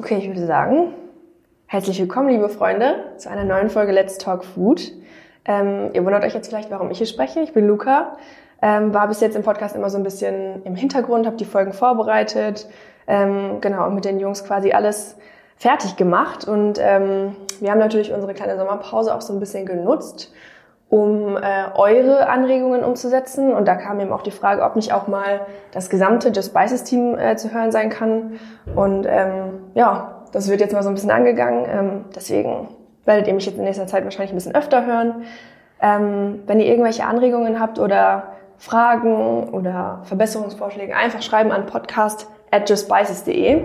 Okay, ich würde sagen, herzlich willkommen, liebe Freunde, zu einer neuen Folge Let's Talk Food. Ähm, ihr wundert euch jetzt vielleicht, warum ich hier spreche. Ich bin Luca, ähm, war bis jetzt im Podcast immer so ein bisschen im Hintergrund, habe die Folgen vorbereitet, ähm, genau, und mit den Jungs quasi alles fertig gemacht. Und ähm, wir haben natürlich unsere kleine Sommerpause auch so ein bisschen genutzt, um äh, eure Anregungen umzusetzen. Und da kam eben auch die Frage, ob nicht auch mal das gesamte Just Spices Team äh, zu hören sein kann. Und ähm, ja, das wird jetzt mal so ein bisschen angegangen. Ähm, deswegen werdet ihr mich jetzt in nächster Zeit wahrscheinlich ein bisschen öfter hören. Ähm, wenn ihr irgendwelche Anregungen habt oder Fragen oder Verbesserungsvorschläge, einfach schreiben an podcast at justspices.de.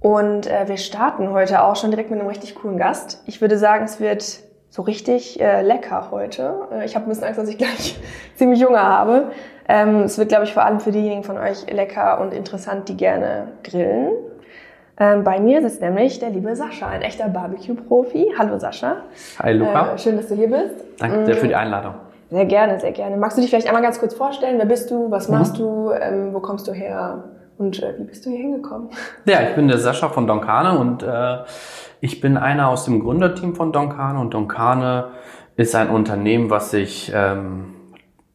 Und äh, wir starten heute auch schon direkt mit einem richtig coolen Gast. Ich würde sagen, es wird so richtig äh, lecker heute. Äh, ich habe ein bisschen Angst, dass ich gleich ziemlich Hunger habe. Ähm, es wird, glaube ich, vor allem für diejenigen von euch lecker und interessant, die gerne grillen. Ähm, bei mir sitzt nämlich der liebe Sascha, ein echter Barbecue-Profi. Hallo Sascha. Hi Luca. Äh, schön, dass du hier bist. Danke sehr für die Einladung. Sehr gerne, sehr gerne. Magst du dich vielleicht einmal ganz kurz vorstellen? Wer bist du? Was machst mhm. du? Ähm, wo kommst du her? Und äh, wie bist du hier hingekommen? Ja, ich bin der Sascha von Donkane und äh, ich bin einer aus dem Gründerteam von Donkane und Donkane ist ein Unternehmen, was sich ähm,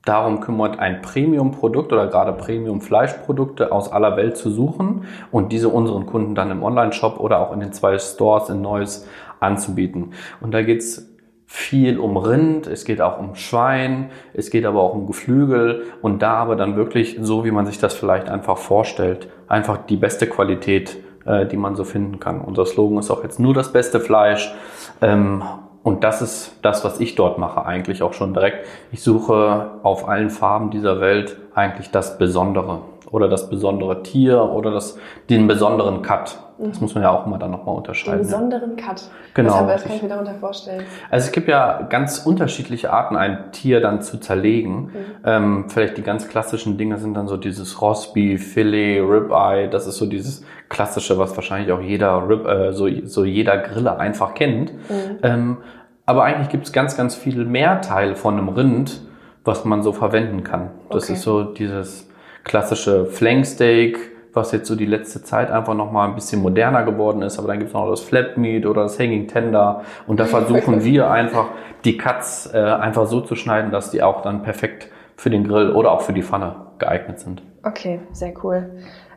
darum kümmert, ein Premium-Produkt oder gerade Premium-Fleischprodukte aus aller Welt zu suchen und diese unseren Kunden dann im Online-Shop oder auch in den zwei Stores in Neues anzubieten. Und da geht's viel um Rind, es geht auch um Schwein, es geht aber auch um Geflügel und da aber dann wirklich so, wie man sich das vielleicht einfach vorstellt, einfach die beste Qualität, äh, die man so finden kann. Unser Slogan ist auch jetzt nur das beste Fleisch ähm, und das ist das, was ich dort mache, eigentlich auch schon direkt. Ich suche auf allen Farben dieser Welt eigentlich das Besondere oder das besondere Tier oder das, den besonderen Cut. Das muss man ja auch immer dann nochmal unterscheiden. Den besonderen Cut. Genau. Was kann ich mir darunter vorstellen? Also es gibt ja ganz unterschiedliche Arten, ein Tier dann zu zerlegen. Mhm. Ähm, vielleicht die ganz klassischen Dinge sind dann so dieses Rostbeef, Filet, Ribeye. Das ist so dieses klassische, was wahrscheinlich auch jeder Rib, äh, so, so jeder Griller einfach kennt. Mhm. Ähm, aber eigentlich gibt es ganz, ganz viel mehr Teil von einem Rind, was man so verwenden kann. Das okay. ist so dieses klassische Flanksteak, was jetzt so die letzte Zeit einfach nochmal ein bisschen moderner geworden ist. Aber dann gibt es noch das Flatmeat oder das Hanging Tender. Und da versuchen wir einfach, die Cuts äh, einfach so zu schneiden, dass die auch dann perfekt für den Grill oder auch für die Pfanne geeignet sind. Okay, sehr cool.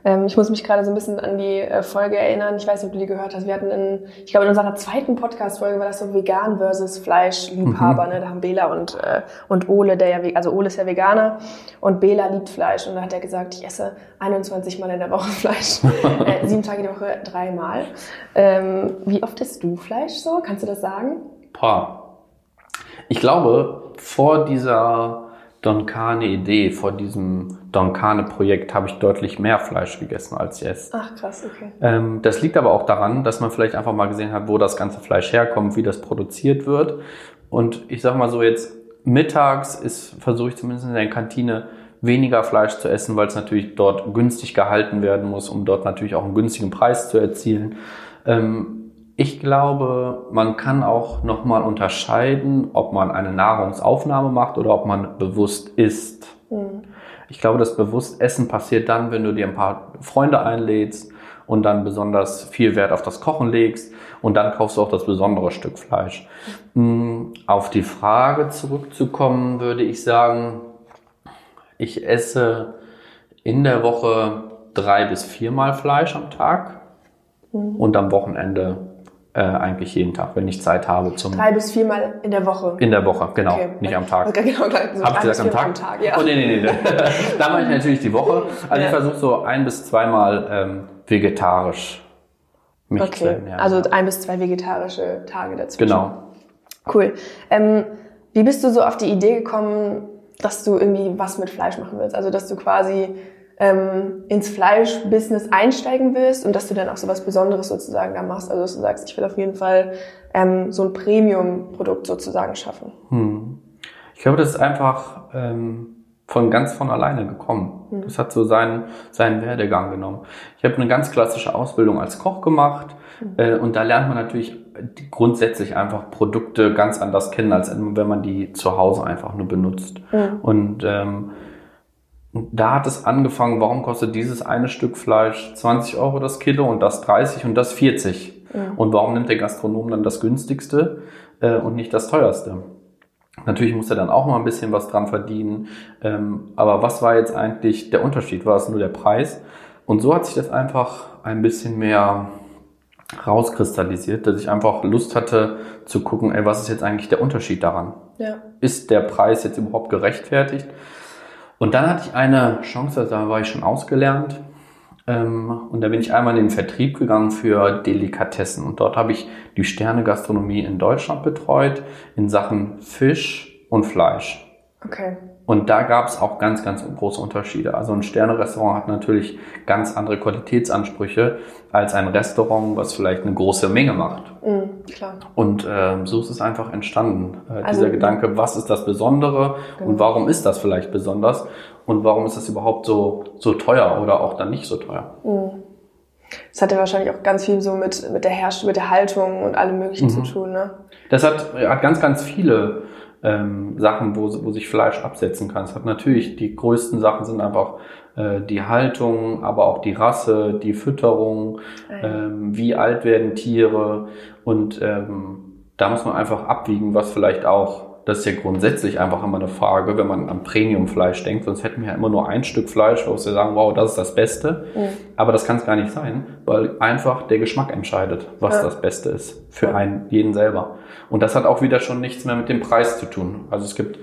Ähm, ich muss mich gerade so ein bisschen an die äh, Folge erinnern. Ich weiß nicht, ob du die gehört hast. Wir hatten in, ich glaube, in unserer zweiten Podcast-Folge war das so vegan versus Fleischliebhaber. Mhm. Ne? Da haben Bela und, äh, und Ole, der ja, also Ole ist ja Veganer und Bela liebt Fleisch. Und da hat er gesagt, ich esse 21 Mal in der Woche Fleisch. äh, sieben Tage die Woche, dreimal. Ähm, wie oft isst du Fleisch so? Kannst du das sagen? Boah. Ich glaube, vor dieser Donkane-Idee, vor diesem Donkane-Projekt habe ich deutlich mehr Fleisch gegessen als jetzt. Ach krass, okay. Ähm, das liegt aber auch daran, dass man vielleicht einfach mal gesehen hat, wo das ganze Fleisch herkommt, wie das produziert wird. Und ich sage mal so jetzt, mittags ist, versuche ich zumindest in der Kantine, weniger Fleisch zu essen, weil es natürlich dort günstig gehalten werden muss, um dort natürlich auch einen günstigen Preis zu erzielen. Ähm, ich glaube, man kann auch nochmal unterscheiden, ob man eine Nahrungsaufnahme macht oder ob man bewusst isst. Mhm. Ich glaube, das Bewusstessen passiert dann, wenn du dir ein paar Freunde einlädst und dann besonders viel Wert auf das Kochen legst und dann kaufst du auch das besondere Stück Fleisch. Mhm. Auf die Frage zurückzukommen, würde ich sagen, ich esse in der Woche drei bis viermal Fleisch am Tag mhm. und am Wochenende äh, eigentlich jeden Tag, wenn ich Zeit habe zum. Drei bis viermal in der Woche. In der Woche, genau. Okay. Nicht am Tag. Okay, genau, gleich. So Hab ich gesagt am Tag? am Tag? Ja. Oh nee, nee, nee. da mache ich natürlich die Woche. Also ja. ich versuche so ein bis zweimal ähm, vegetarisch mich okay. zu ernähren. Also ein bis zwei vegetarische Tage dazwischen. Genau. Cool. Ähm, wie bist du so auf die Idee gekommen, dass du irgendwie was mit Fleisch machen willst? Also dass du quasi ähm, ins Fleischbusiness einsteigen willst und dass du dann auch so was Besonderes sozusagen da machst. Also dass du sagst, ich will auf jeden Fall ähm, so ein Premium-Produkt sozusagen schaffen. Hm. Ich glaube, das ist einfach ähm, von ganz von alleine gekommen. Hm. Das hat so seinen, seinen Werdegang genommen. Ich habe eine ganz klassische Ausbildung als Koch gemacht hm. äh, und da lernt man natürlich grundsätzlich einfach Produkte ganz anders kennen, als wenn man die zu Hause einfach nur benutzt. Hm. Und ähm, da hat es angefangen, warum kostet dieses eine Stück Fleisch 20 Euro das Kilo und das 30 und das 40? Ja. Und warum nimmt der Gastronom dann das günstigste äh, und nicht das teuerste? Natürlich muss er dann auch mal ein bisschen was dran verdienen. Ähm, aber was war jetzt eigentlich der Unterschied? War es nur der Preis? Und so hat sich das einfach ein bisschen mehr rauskristallisiert, dass ich einfach Lust hatte zu gucken, ey, was ist jetzt eigentlich der Unterschied daran? Ja. Ist der Preis jetzt überhaupt gerechtfertigt? Und dann hatte ich eine Chance, da war ich schon ausgelernt. Ähm, und da bin ich einmal in den Vertrieb gegangen für Delikatessen. Und dort habe ich die Sterne-Gastronomie in Deutschland betreut in Sachen Fisch und Fleisch. Okay. Und da gab es auch ganz, ganz große Unterschiede. Also ein Sterne-Restaurant hat natürlich ganz andere Qualitätsansprüche als ein Restaurant, was vielleicht eine große Menge macht. Mhm, klar. Und äh, so ist es einfach entstanden, äh, also, dieser Gedanke, was ist das Besondere genau. und warum ist das vielleicht besonders und warum ist das überhaupt so, so teuer oder auch dann nicht so teuer. Mhm. Das hat ja wahrscheinlich auch ganz viel so mit, mit der Herst mit der Haltung und allem Möglichen mhm. zu tun, ne? Das hat, hat ganz, ganz viele ähm, Sachen, wo, wo sich Fleisch absetzen kann. Es hat natürlich, die größten Sachen sind einfach äh, die Haltung, aber auch die Rasse, die Fütterung, ah ähm, wie alt werden Tiere und ähm, da muss man einfach abwiegen, was vielleicht auch das ist ja grundsätzlich einfach immer eine Frage, wenn man an Premiumfleisch denkt. Sonst hätten wir ja immer nur ein Stück Fleisch, wo wir sagen, wow, das ist das Beste. Mhm. Aber das kann es gar nicht sein, weil einfach der Geschmack entscheidet, was ja. das Beste ist für ja. einen, jeden selber. Und das hat auch wieder schon nichts mehr mit dem Preis zu tun. Also es gibt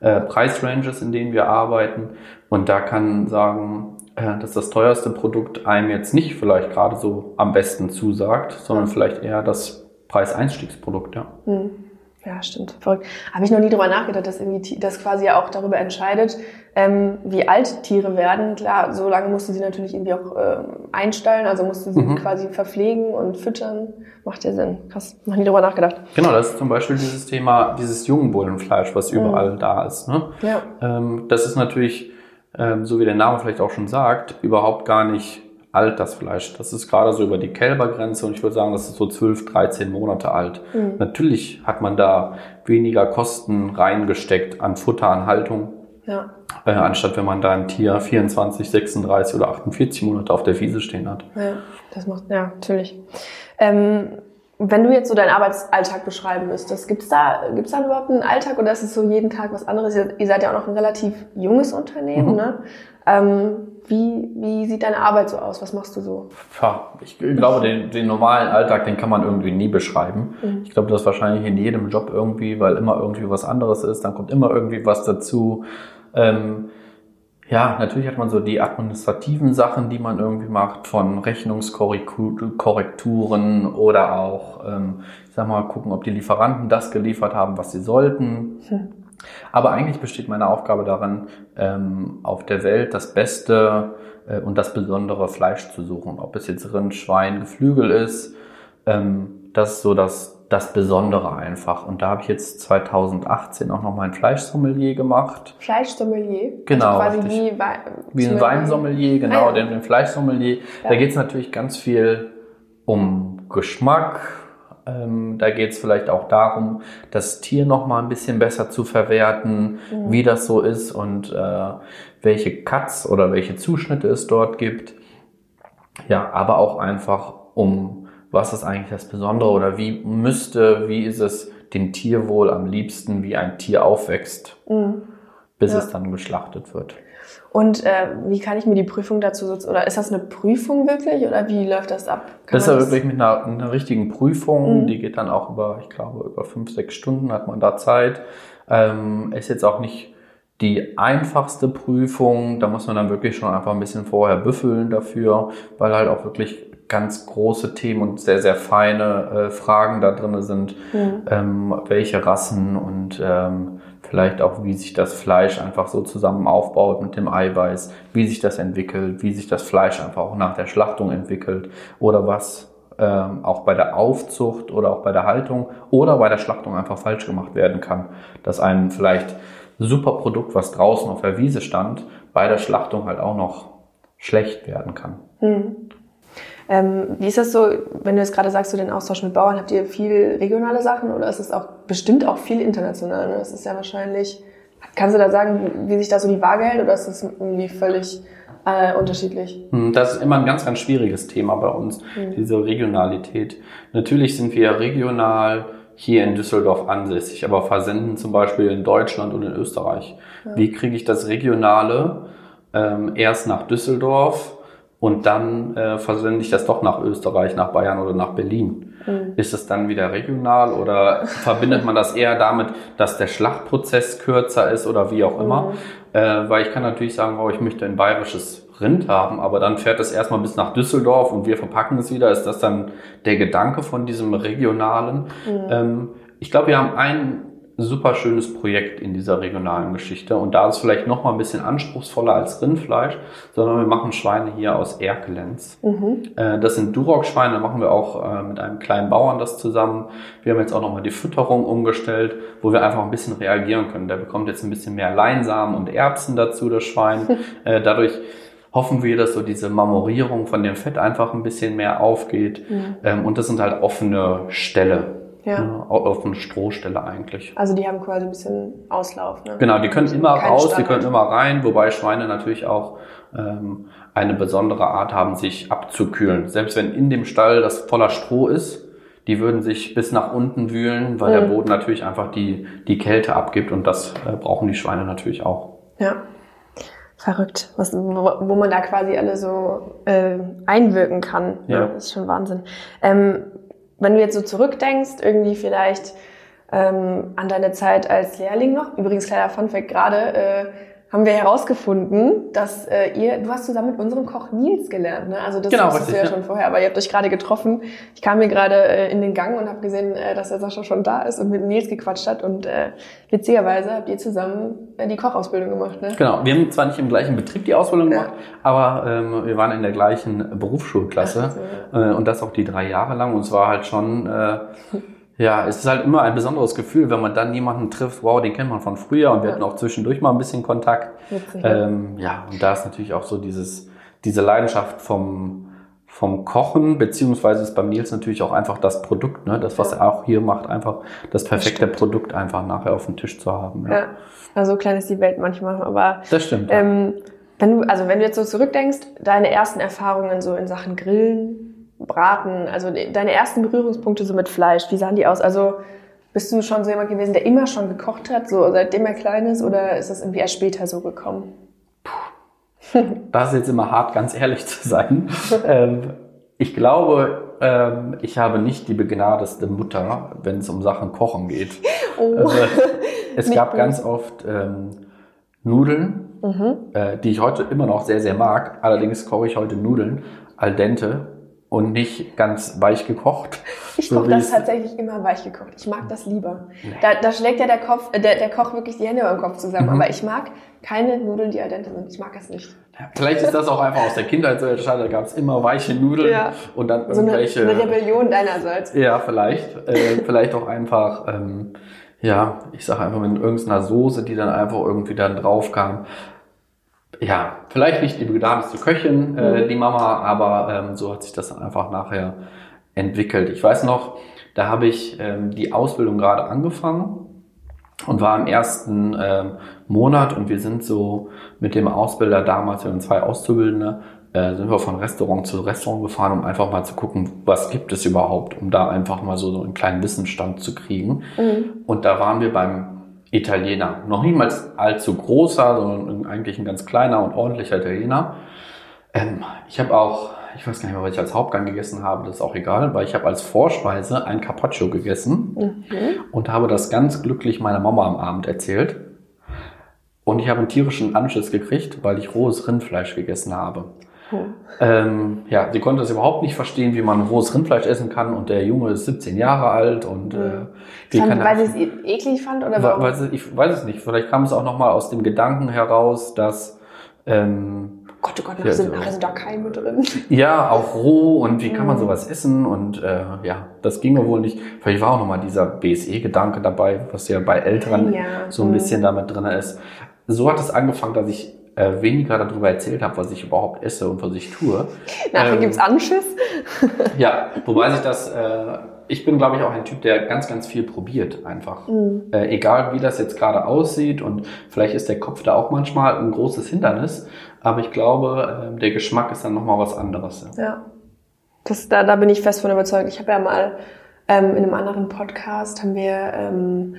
äh, Preisranges, in denen wir arbeiten. Und da kann sagen, äh, dass das teuerste Produkt einem jetzt nicht vielleicht gerade so am besten zusagt, sondern vielleicht eher das Preiseinstiegsprodukt, ja. Mhm. Ja, stimmt. Verrückt. Habe ich noch nie drüber nachgedacht, dass irgendwie das quasi ja auch darüber entscheidet, ähm, wie alt Tiere werden. Klar, so lange mussten sie natürlich irgendwie auch äh, einstallen, also mussten sie mhm. quasi verpflegen und füttern. Macht ja Sinn. Krass. Noch nie drüber nachgedacht. Genau, das ist zum Beispiel dieses Thema, dieses Jungbullenfleisch, was mhm. überall mhm. da ist. Ne? Ja. Ähm, das ist natürlich, ähm, so wie der Name vielleicht auch schon sagt, überhaupt gar nicht alt, das Fleisch. Das ist gerade so über die Kälbergrenze und ich würde sagen, das ist so 12, 13 Monate alt. Mhm. Natürlich hat man da weniger Kosten reingesteckt an Futter, an Haltung. Ja. Äh, anstatt wenn man da ein Tier 24, 36 oder 48 Monate auf der Wiese stehen hat. Ja, das macht, ja, natürlich. Ähm, wenn du jetzt so deinen Arbeitsalltag beschreiben müsstest, gibt's da, gibt's da überhaupt einen Alltag oder ist es so jeden Tag was anderes? Ihr, ihr seid ja auch noch ein relativ junges Unternehmen, mhm. ne? Ähm, wie, wie sieht deine Arbeit so aus? Was machst du so? Ja, ich glaube, den, den normalen Alltag, den kann man irgendwie nie beschreiben. Mhm. Ich glaube, das ist wahrscheinlich in jedem Job irgendwie, weil immer irgendwie was anderes ist, dann kommt immer irgendwie was dazu. Ähm, ja, natürlich hat man so die administrativen Sachen, die man irgendwie macht, von Rechnungskorrekturen oder auch, ähm, ich sag mal, gucken, ob die Lieferanten das geliefert haben, was sie sollten. Mhm. Aber eigentlich besteht meine Aufgabe darin, ähm, auf der Welt das Beste äh, und das besondere Fleisch zu suchen. Ob es jetzt Rind, Schwein, Geflügel ist, ähm, das ist so das, das Besondere einfach. Und da habe ich jetzt 2018 auch noch mein Fleischsommelier gemacht. Fleischsommelier? Genau. Also quasi wie, wie ein Weinsommelier, genau, ah, ja. den, den Fleischsommelier. Ja. Da geht es natürlich ganz viel um Geschmack, ähm, da geht es vielleicht auch darum, das Tier noch mal ein bisschen besser zu verwerten, mhm. wie das so ist und äh, welche Cuts oder welche Zuschnitte es dort gibt. Ja, aber auch einfach um, was ist eigentlich das Besondere oder wie müsste, wie ist es dem Tier wohl am liebsten, wie ein Tier aufwächst, mhm. bis ja. es dann geschlachtet wird. Und äh, wie kann ich mir die Prüfung dazu setzen? Oder ist das eine Prüfung wirklich oder wie läuft das ab? Kann das ist ja wirklich mit einer, einer richtigen Prüfung. Mhm. Die geht dann auch über, ich glaube, über fünf, sechs Stunden hat man da Zeit. Ähm, ist jetzt auch nicht die einfachste Prüfung. Da muss man dann wirklich schon einfach ein bisschen vorher büffeln dafür, weil halt auch wirklich ganz große Themen und sehr, sehr feine äh, Fragen da drin sind. Mhm. Ähm, welche Rassen und ähm, vielleicht auch, wie sich das Fleisch einfach so zusammen aufbaut mit dem Eiweiß, wie sich das entwickelt, wie sich das Fleisch einfach auch nach der Schlachtung entwickelt oder was ähm, auch bei der Aufzucht oder auch bei der Haltung oder bei der Schlachtung einfach falsch gemacht werden kann. Dass ein vielleicht super Produkt, was draußen auf der Wiese stand, bei der Schlachtung halt auch noch schlecht werden kann. Hm. Ähm, wie ist das so, wenn du jetzt gerade sagst, du den Austausch mit Bauern, habt ihr viel regionale Sachen oder ist es auch bestimmt auch viel international? Ne? Es ist ja wahrscheinlich Kannst du da sagen, wie sich da so die Waage hält oder ist das irgendwie völlig äh, unterschiedlich? Hm, das ist immer ein ganz, ganz schwieriges Thema bei uns, mhm. diese Regionalität. Natürlich sind wir regional hier in Düsseldorf ansässig, aber versenden zum Beispiel in Deutschland und in Österreich. Ja. Wie kriege ich das Regionale ähm, erst nach Düsseldorf und dann äh, versende ich das doch nach Österreich, nach Bayern oder nach Berlin. Mhm. Ist es dann wieder regional oder verbindet man das eher damit, dass der Schlachtprozess kürzer ist oder wie auch immer? Mhm. Äh, weil ich kann natürlich sagen, oh, ich möchte ein bayerisches Rind haben, aber dann fährt es erstmal bis nach Düsseldorf und wir verpacken es wieder. Ist das dann der Gedanke von diesem regionalen? Mhm. Ähm, ich glaube, wir haben einen super schönes Projekt in dieser regionalen Geschichte. Und da ist es vielleicht noch mal ein bisschen anspruchsvoller als Rindfleisch, sondern wir machen Schweine hier aus Erkelenz. Mhm. Äh, das sind Duroc-Schweine, da machen wir auch äh, mit einem kleinen Bauern das zusammen. Wir haben jetzt auch noch mal die Fütterung umgestellt, wo wir einfach ein bisschen reagieren können. Der bekommt jetzt ein bisschen mehr Leinsamen und Erbsen dazu, das Schwein. Äh, dadurch hoffen wir, dass so diese Marmorierung von dem Fett einfach ein bisschen mehr aufgeht. Mhm. Ähm, und das sind halt offene Ställe. Ja. Ne, auf eine Strohstelle eigentlich. Also die haben quasi ein bisschen Auslauf. Ne? Genau, die können immer Kein raus, Standard. die können immer rein, wobei Schweine natürlich auch ähm, eine besondere Art haben, sich abzukühlen. Selbst wenn in dem Stall das voller Stroh ist, die würden sich bis nach unten wühlen, weil mhm. der Boden natürlich einfach die, die Kälte abgibt und das äh, brauchen die Schweine natürlich auch. Ja. Verrückt, was, wo, wo man da quasi alle so äh, einwirken kann. Ja. Das ist schon Wahnsinn. Ähm, wenn du jetzt so zurückdenkst, irgendwie vielleicht ähm, an deine Zeit als Lehrling noch, übrigens kleiner Funfact gerade, äh, haben wir herausgefunden, dass äh, ihr, du hast zusammen mit unserem Koch Nils gelernt, ne? Also das genau, wusstest du ja, ja, schon vorher, aber ihr habt euch gerade getroffen. Ich kam hier gerade äh, in den Gang und habe gesehen, äh, dass der Sascha schon da ist und mit Nils gequatscht hat und äh, witzigerweise habt ihr zusammen äh, die Kochausbildung gemacht, ne? Genau, wir haben zwar nicht im gleichen Betrieb die Ausbildung ja. gemacht, aber ähm, wir waren in der gleichen Berufsschulklasse Ach, so, ja. äh, und das auch die drei Jahre lang und es war halt schon äh, Ja, es ist halt immer ein besonderes Gefühl, wenn man dann jemanden trifft, wow, den kennt man von früher und wir hatten auch zwischendurch mal ein bisschen Kontakt. Ähm, ja, und da ist natürlich auch so dieses, diese Leidenschaft vom, vom Kochen, beziehungsweise ist beim Nils natürlich auch einfach das Produkt, ne? das, was er auch hier macht, einfach das perfekte das Produkt einfach nachher auf dem Tisch zu haben. Ja, ja. Also so klein ist die Welt manchmal, aber. Das stimmt. Ähm, wenn du, also wenn du jetzt so zurückdenkst, deine ersten Erfahrungen so in Sachen Grillen, Braten, also deine ersten Berührungspunkte so mit Fleisch, wie sahen die aus? Also bist du schon so jemand gewesen, der immer schon gekocht hat, so seitdem er klein ist, oder ist das irgendwie erst später so gekommen? Puh. Das ist jetzt immer hart, ganz ehrlich zu sein. ähm, ich glaube, ähm, ich habe nicht die begnadeste Mutter, wenn es um Sachen Kochen geht. Oh. Also, es gab gut. ganz oft ähm, Nudeln, mhm. äh, die ich heute immer noch sehr, sehr mag. Allerdings koche ich heute Nudeln al dente und nicht ganz weich gekocht. Ich so koche das tatsächlich immer weich gekocht. Ich mag das lieber. Nee. Da, da schlägt ja der, Kopf, äh, der, der Koch wirklich die Hände beim Kopf zusammen. Mhm. Aber ich mag keine Nudeln, die al dente sind. Ich mag das nicht. Ja, vielleicht ist das auch einfach aus der Kindheit so entstanden. Da gab es immer weiche Nudeln ja. und dann irgendwelche... So eine, eine Rebellion deinerseits. Ja, vielleicht. Äh, vielleicht auch einfach... Ähm, ja, ich sage einfach mit irgendeiner Soße, die dann einfach irgendwie dann drauf kam ja, vielleicht nicht die begnadeste Köchin, äh, mhm. die Mama, aber ähm, so hat sich das dann einfach nachher entwickelt. Ich weiß noch, da habe ich ähm, die Ausbildung gerade angefangen und war im ersten ähm, Monat und wir sind so mit dem Ausbilder damals, wir haben zwei Auszubildende, äh, sind wir von Restaurant zu Restaurant gefahren, um einfach mal zu gucken, was gibt es überhaupt, um da einfach mal so, so einen kleinen Wissensstand zu kriegen. Mhm. Und da waren wir beim Italiener. Noch niemals allzu großer, sondern eigentlich ein ganz kleiner und ordentlicher Italiener. Ähm, ich habe auch, ich weiß gar nicht mehr, was ich als Hauptgang gegessen habe, das ist auch egal, weil ich habe als Vorspeise ein Carpaccio gegessen mhm. und habe das ganz glücklich meiner Mama am Abend erzählt. Und ich habe einen tierischen Anschiss gekriegt, weil ich rohes Rindfleisch gegessen habe. Ähm, ja, sie konnte es überhaupt nicht verstehen, wie man rohes Rindfleisch essen kann und der Junge ist 17 Jahre alt und äh, wie fand, kann weil sie es e- eklig fand oder warum? Weil sie, ich weiß es nicht. Vielleicht kam es auch noch mal aus dem Gedanken heraus, dass ähm, Gott, oh Gott, nachher sind, nachher sind da Keime drin. Ja, auch roh und wie kann man mhm. sowas essen und äh, ja, das ginge wohl nicht. Vielleicht war auch noch mal dieser BSE-Gedanke dabei, was ja bei Älteren ja. so ein mhm. bisschen damit drin ist. So hat es angefangen, dass ich äh, weniger darüber erzählt habe, was ich überhaupt esse und was ich tue. Nachher Ähm, gibt's Anschiss. Ja, wobei sich das, äh, ich bin glaube ich auch ein Typ, der ganz, ganz viel probiert einfach. Äh, egal wie das jetzt gerade aussieht und vielleicht ist der Kopf da auch manchmal ein großes Hindernis, aber ich glaube, äh, der Geschmack ist dann nochmal was anderes. Ja. Ja. Das, da, da bin ich fest von überzeugt. Ich habe ja mal ähm, in einem anderen Podcast haben wir ähm,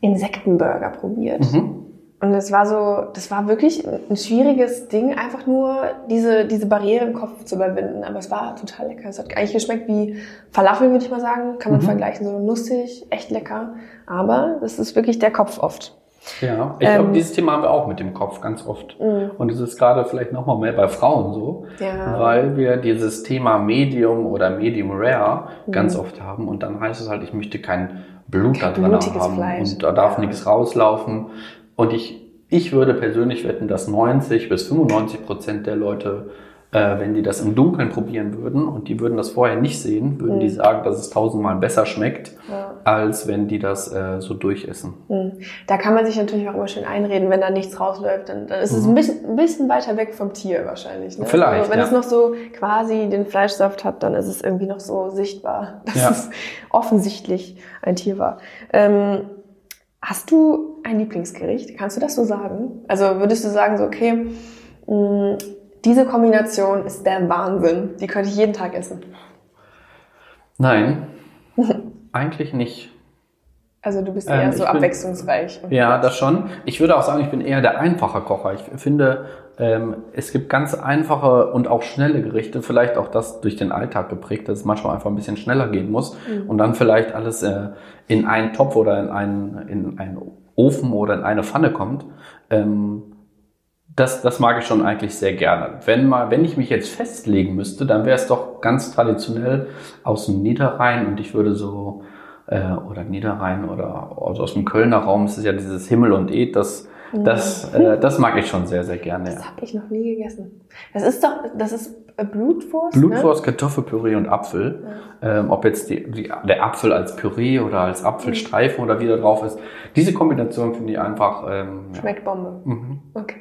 Insektenburger probiert. Mhm. Und es war so, das war wirklich ein schwieriges Ding, einfach nur diese, diese Barriere im Kopf zu überwinden. Aber es war total lecker. Es hat eigentlich geschmeckt wie Falafel, würde ich mal sagen. Kann man Mhm. vergleichen, so nussig, echt lecker. Aber das ist wirklich der Kopf oft. Ja, ich Ähm, glaube, dieses Thema haben wir auch mit dem Kopf ganz oft. Mhm. Und es ist gerade vielleicht nochmal mehr bei Frauen so, Ja. weil wir dieses Thema Medium oder Medium Rare Mhm. ganz oft haben. Und dann heißt es halt, ich möchte kein Blut da drin haben Fleisch. und da darf Ja. nichts rauslaufen. Und ich, ich würde persönlich wetten, dass 90 bis 95 Prozent der Leute, äh, wenn die das im Dunkeln probieren würden und die würden das vorher nicht sehen, würden die sagen, dass es tausendmal besser schmeckt, Mhm. Ja. als wenn die das äh, so durchessen. Hm. Da kann man sich natürlich auch immer schön einreden, wenn da nichts rausläuft, dann, dann ist es Mhm. ein bisschen, ein bisschen weiter weg vom Tier wahrscheinlich. Ne? Vielleicht, Also wenn ja. es noch so quasi den Fleischsaft hat, dann ist es irgendwie noch so sichtbar, dass Ja. es offensichtlich ein Tier war. Ähm, hast du ein Lieblingsgericht? Kannst du das so sagen? Also würdest du sagen so, okay, mh, diese Kombination ist der Wahnsinn. Die könnte ich jeden Tag essen. Nein, eigentlich nicht. Also du bist Ähm, eher so ich bin- abwechslungsreich. Ja, das schon. Ich würde auch sagen, ich bin eher der einfache Kocher. Ich finde, ähm, es gibt ganz einfache und auch schnelle Gerichte, vielleicht auch das durch den Alltag geprägt, dass es manchmal einfach ein bisschen schneller gehen muss und dann vielleicht alles äh, in einen Topf oder in einen, in einen Ofen oder in eine Pfanne kommt. Ähm, das, das mag ich schon eigentlich sehr gerne. Wenn mal, wenn ich mich jetzt festlegen müsste, dann wäre es doch ganz traditionell aus dem Niederrhein und ich würde so äh, oder Niederrhein oder also aus dem Kölner Raum, es ist ja dieses Himmel und Ed, das, das, äh, das mag ich schon sehr, sehr gerne. Ja. Das habe ich noch nie gegessen. Das ist doch, das ist äh, Blutwurst. Blutwurst, Kartoffelpüree und Apfel. Ähm, ob jetzt die, die, der Apfel als Püree oder als Apfelstreifen oder wie da drauf ist. Diese Kombination finde ich einfach. Ähm, Ne? ja. Schmeckt Bombe. Mhm. Okay.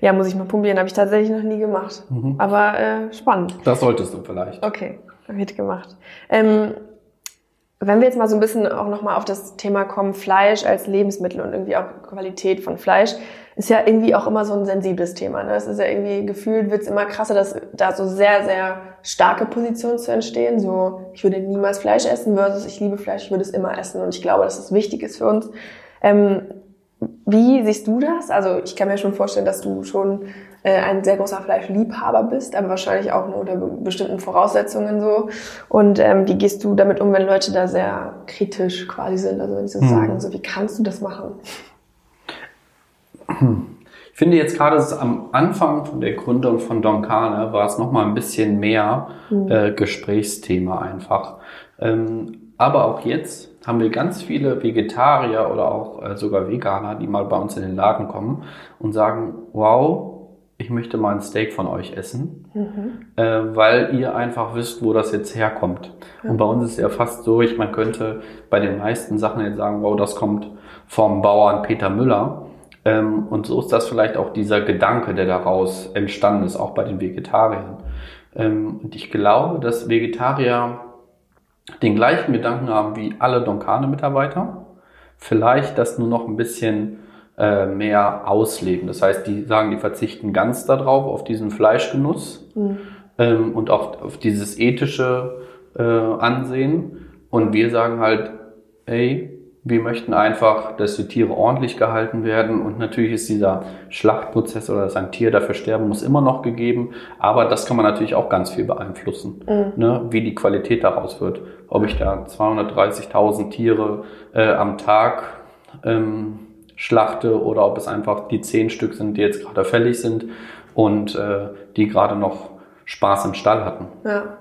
Ja, muss ich mal probieren. Habe ich tatsächlich noch nie gemacht. Mhm. Aber äh, spannend. Das solltest du vielleicht. Okay, wird gemacht. Ähm, wenn wir jetzt mal so ein bisschen auch nochmal auf das Thema kommen, Fleisch als Lebensmittel und irgendwie auch Qualität von Fleisch, ist ja irgendwie auch immer so ein sensibles Thema. Ne? Es ist ja irgendwie gefühlt, wird es immer krasser, dass da so sehr, sehr starke Positionen zu entstehen. So, ich würde niemals Fleisch essen versus ich liebe Fleisch, ich würde es immer essen. Und ich glaube, dass es wichtig ist für uns. Ähm, wie siehst du das? Also ich kann mir schon vorstellen, dass du schon äh, ein sehr großer Fleischliebhaber bist, aber wahrscheinlich auch nur unter be bestimmten Voraussetzungen so. Und ähm, wie gehst du damit um, wenn Leute da sehr kritisch quasi sind? Also wenn sie so Hm. sagen, so wie kannst du das machen? Ich finde jetzt gerade am Anfang von der Gründung von Don Carne war es noch mal ein bisschen mehr äh, Gesprächsthema einfach. Ähm, aber auch jetzt haben wir ganz viele Vegetarier oder auch äh, sogar Veganer, die mal bei uns in den Laden kommen und sagen, wow, ich möchte mal ein Steak von euch essen, äh, weil ihr einfach wisst, wo das jetzt herkommt. Und bei uns ist es ja fast so, ich man könnte bei den meisten Sachen jetzt sagen, wow, das kommt vom Bauern Peter Müller. Ähm, und so ist das vielleicht auch dieser Gedanke, der daraus entstanden ist, auch bei den Vegetariern. Ähm, und ich glaube, dass Vegetarier den gleichen Gedanken haben wie alle Donkane-Mitarbeiter. Vielleicht das nur noch ein bisschen äh, mehr ausleben. Das heißt, die sagen, die verzichten ganz darauf, auf diesen Fleischgenuss ähm, und auch auf dieses ethische äh, Ansehen. Und wir sagen halt, ey, wir möchten einfach, dass die Tiere ordentlich gehalten werden. Und natürlich ist dieser Schlachtprozess oder dass ein Tier dafür sterben muss immer noch gegeben. Aber das kann man natürlich auch ganz viel beeinflussen, ne? wie die Qualität daraus wird. Ob ich da 230.000 Tiere äh, am Tag ähm, schlachte oder ob es einfach die zehn Stück sind, die jetzt gerade fällig sind und äh, die gerade noch Spaß im Stall hatten. Ja.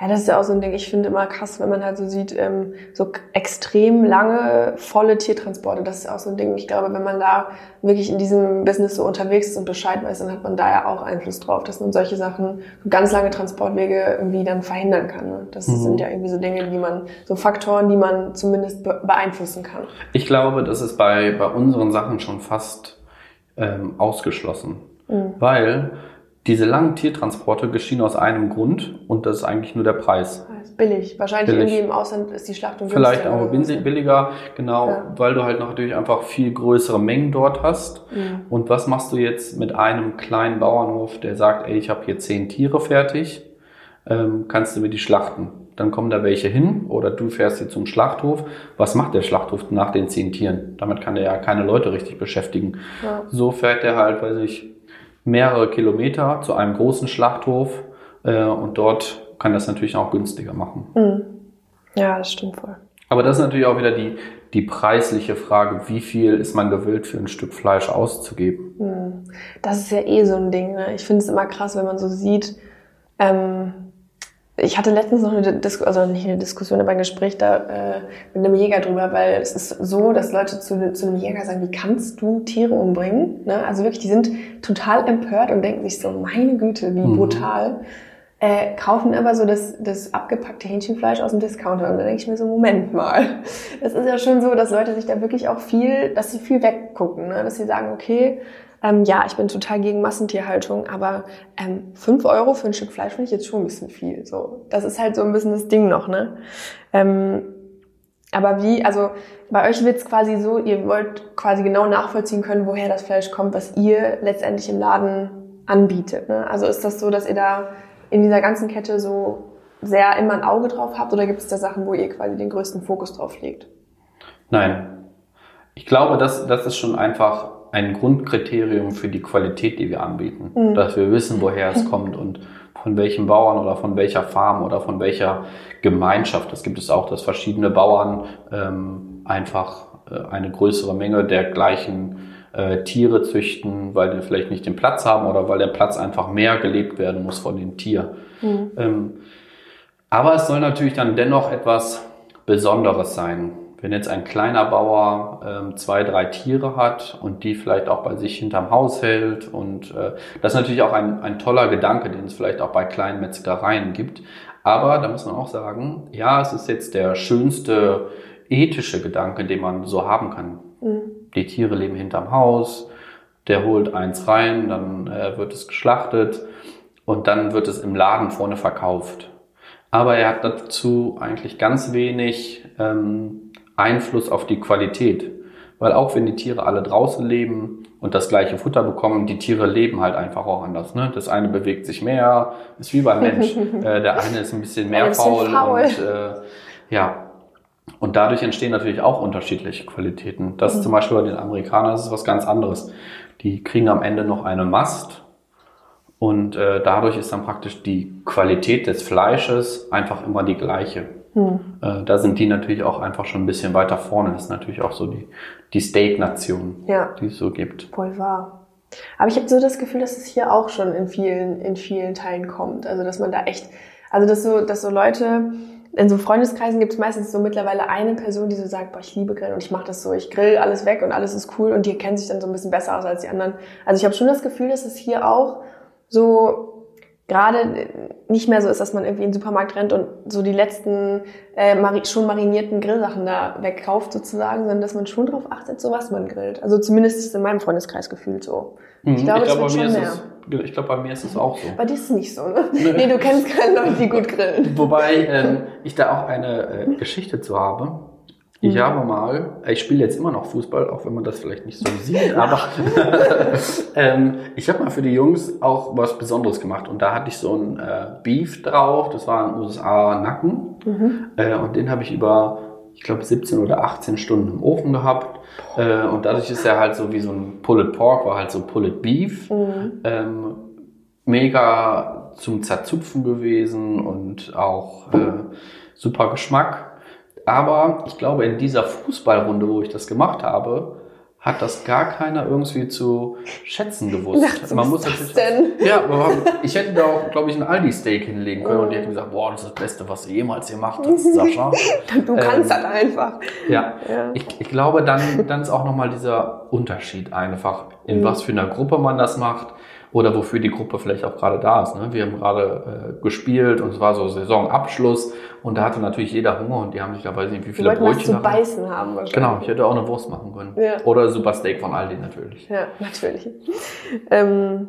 Ja, das ist ja auch so ein Ding. Ich finde immer krass, wenn man halt so sieht, ähm, so extrem lange, volle Tiertransporte. Das ist auch so ein Ding. Ich glaube, wenn man da wirklich in diesem Business so unterwegs ist und Bescheid weiß, dann hat man da ja auch Einfluss drauf, dass man solche Sachen, so ganz lange Transportwege irgendwie dann verhindern kann. Ne? Das sind ja irgendwie so Dinge, die man, so Faktoren, die man zumindest be beeinflussen kann. Ich glaube, das ist bei, bei unseren Sachen schon fast ähm, ausgeschlossen. Mhm. Weil diese langen Tiertransporte geschehen aus einem Grund und das ist eigentlich nur der Preis. Billig. Wahrscheinlich billig. irgendwie im Ausland ist die Schlachtung Vielleicht auch billiger, genau, ja. weil du halt natürlich einfach viel größere Mengen dort hast. Ja. Und was machst du jetzt mit einem kleinen Bauernhof, der sagt, ey, ich habe hier zehn Tiere fertig, ähm, kannst du mir die schlachten? Dann kommen da welche hin oder du fährst hier zum Schlachthof. Was macht der Schlachthof nach den zehn Tieren? Damit kann er ja keine Leute richtig beschäftigen. Ja. So fährt er halt, weiß ich, mehrere Kilometer zu einem großen Schlachthof äh, und dort kann das natürlich auch günstiger machen. Mhm. Ja, das stimmt voll. Aber das ist natürlich auch wieder die, die preisliche Frage, wie viel ist man gewillt für ein Stück Fleisch auszugeben? Mhm. Das ist ja eh so ein Ding. Ne? Ich finde es immer krass, wenn man so sieht, ähm, ich hatte letztens noch eine Diskussion, also nicht eine Diskussion, aber ein Gespräch da äh, mit einem Jäger drüber, weil es ist so, dass Leute zu, zu einem Jäger sagen, wie kannst du Tiere umbringen? Ne? Also wirklich, die sind total empört und denken sich so, meine Güte, wie mhm. brutal. Äh, kaufen aber so das, das abgepackte Hähnchenfleisch aus dem Discounter. Und da denke ich mir so, Moment mal. Das ist ja schon so, dass Leute sich da wirklich auch viel, dass sie viel weggucken. Ne? Dass sie sagen, okay, ähm, ja, ich bin total gegen Massentierhaltung, aber ähm, 5 Euro für ein Stück Fleisch finde ich jetzt schon ein bisschen viel. So, das ist halt so ein bisschen das Ding noch, ne? Ähm, aber wie, also bei euch wird es quasi so, ihr wollt quasi genau nachvollziehen können, woher das Fleisch kommt, was ihr letztendlich im Laden anbietet. Ne? Also ist das so, dass ihr da in dieser ganzen Kette so sehr immer ein Auge drauf habt oder gibt es da Sachen, wo ihr quasi den größten Fokus drauf legt? Nein. Ich glaube, das, das ist schon einfach ein Grundkriterium für die Qualität, die wir anbieten. Mhm. Dass wir wissen, woher es kommt und von welchem Bauern oder von welcher Farm oder von welcher Gemeinschaft. Das gibt es auch, dass verschiedene Bauern ähm, einfach äh, eine größere Menge der gleichen äh, Tiere züchten, weil die vielleicht nicht den Platz haben oder weil der Platz einfach mehr gelebt werden muss von dem Tier. Mhm. Ähm, aber es soll natürlich dann dennoch etwas Besonderes sein. Wenn jetzt ein kleiner Bauer ähm, zwei, drei Tiere hat und die vielleicht auch bei sich hinterm Haus hält und äh, das ist natürlich auch ein, ein toller Gedanke, den es vielleicht auch bei kleinen Metzgereien gibt. Aber da muss man auch sagen, ja, es ist jetzt der schönste ethische Gedanke, den man so haben kann. Mhm. Die Tiere leben hinterm Haus, der holt eins rein, dann äh, wird es geschlachtet und dann wird es im Laden vorne verkauft. Aber er hat dazu eigentlich ganz wenig ähm, Einfluss auf die Qualität. Weil auch wenn die Tiere alle draußen leben und das gleiche Futter bekommen, die Tiere leben halt einfach auch anders. Ne? Das eine bewegt sich mehr, ist wie beim Mensch. äh, der eine ist ein bisschen mehr faul, faul, und äh, ja. Und dadurch entstehen natürlich auch unterschiedliche Qualitäten. Das mhm. zum Beispiel bei den Amerikanern das ist was ganz anderes. Die kriegen am Ende noch eine Mast und äh, dadurch ist dann praktisch die Qualität des Fleisches einfach immer die gleiche. Hm. Äh, da sind die natürlich auch einfach schon ein bisschen weiter vorne. Das ist natürlich auch so die, die Steak-Nation, ja. die es so gibt. Voll wahr. Aber ich habe so das Gefühl, dass es hier auch schon in vielen, in vielen Teilen kommt. Also dass man da echt, also dass so, dass so Leute, in so Freundeskreisen gibt es meistens so mittlerweile eine Person, die so sagt, boah, ich liebe Grillen und ich mache das so, ich grill alles weg und alles ist cool und die kennen sich dann so ein bisschen besser aus als die anderen. Also ich habe schon das Gefühl, dass es hier auch so gerade nicht mehr so ist, dass man irgendwie in den Supermarkt rennt und so die letzten äh, mari schon marinierten Grillsachen da wegkauft sozusagen, sondern dass man schon darauf achtet, so was man grillt. Also zumindest ist es in meinem Freundeskreis gefühlt so. Mhm. Ich glaube, ich glaub, das wird schon mehr. Es, ich glaube, bei mir ist es auch so. Bei dir ist es nicht so, ne? nee, du kennst keine Leute, die gut grillen. Wobei ähm, ich da auch eine äh, Geschichte zu habe. Ich mhm. habe mal, ich spiele jetzt immer noch Fußball, auch wenn man das vielleicht nicht so sieht, aber ähm, ich habe mal für die Jungs auch was Besonderes gemacht und da hatte ich so ein äh, Beef drauf, das war ein USA-Nacken mhm. äh, und den habe ich über, ich glaube, 17 oder 18 Stunden im Ofen gehabt äh, und dadurch ist er halt so wie so ein Pulled Pork, war halt so Pulled Beef, mhm. ähm, mega zum Zerzupfen gewesen und auch äh, super Geschmack. Aber ich glaube, in dieser Fußballrunde, wo ich das gemacht habe, hat das gar keiner irgendwie zu schätzen gewusst. Dachte, Man muss das denn? Ja, ich hätte da auch, glaube ich, ein Aldi-Steak hinlegen können und die hätten gesagt, boah, das ist das Beste, was du jemals gemacht hast, Sascha. du kannst ähm, das einfach. Ja, ja. Ich, ich glaube, dann, dann ist auch nochmal dieser Unterschied einfach, in mhm. was für einer Gruppe man das macht oder wofür die Gruppe vielleicht auch gerade da ist. Ne? Wir haben gerade äh, gespielt und es war so Saisonabschluss und da hatte natürlich jeder Hunger und die haben sich da weiß nicht wie viele Brötchen zu beißen haben wahrscheinlich. Genau, ich hätte auch eine Wurst machen können. Ja. Oder Super Steak von Aldi natürlich. Ja, natürlich. ähm,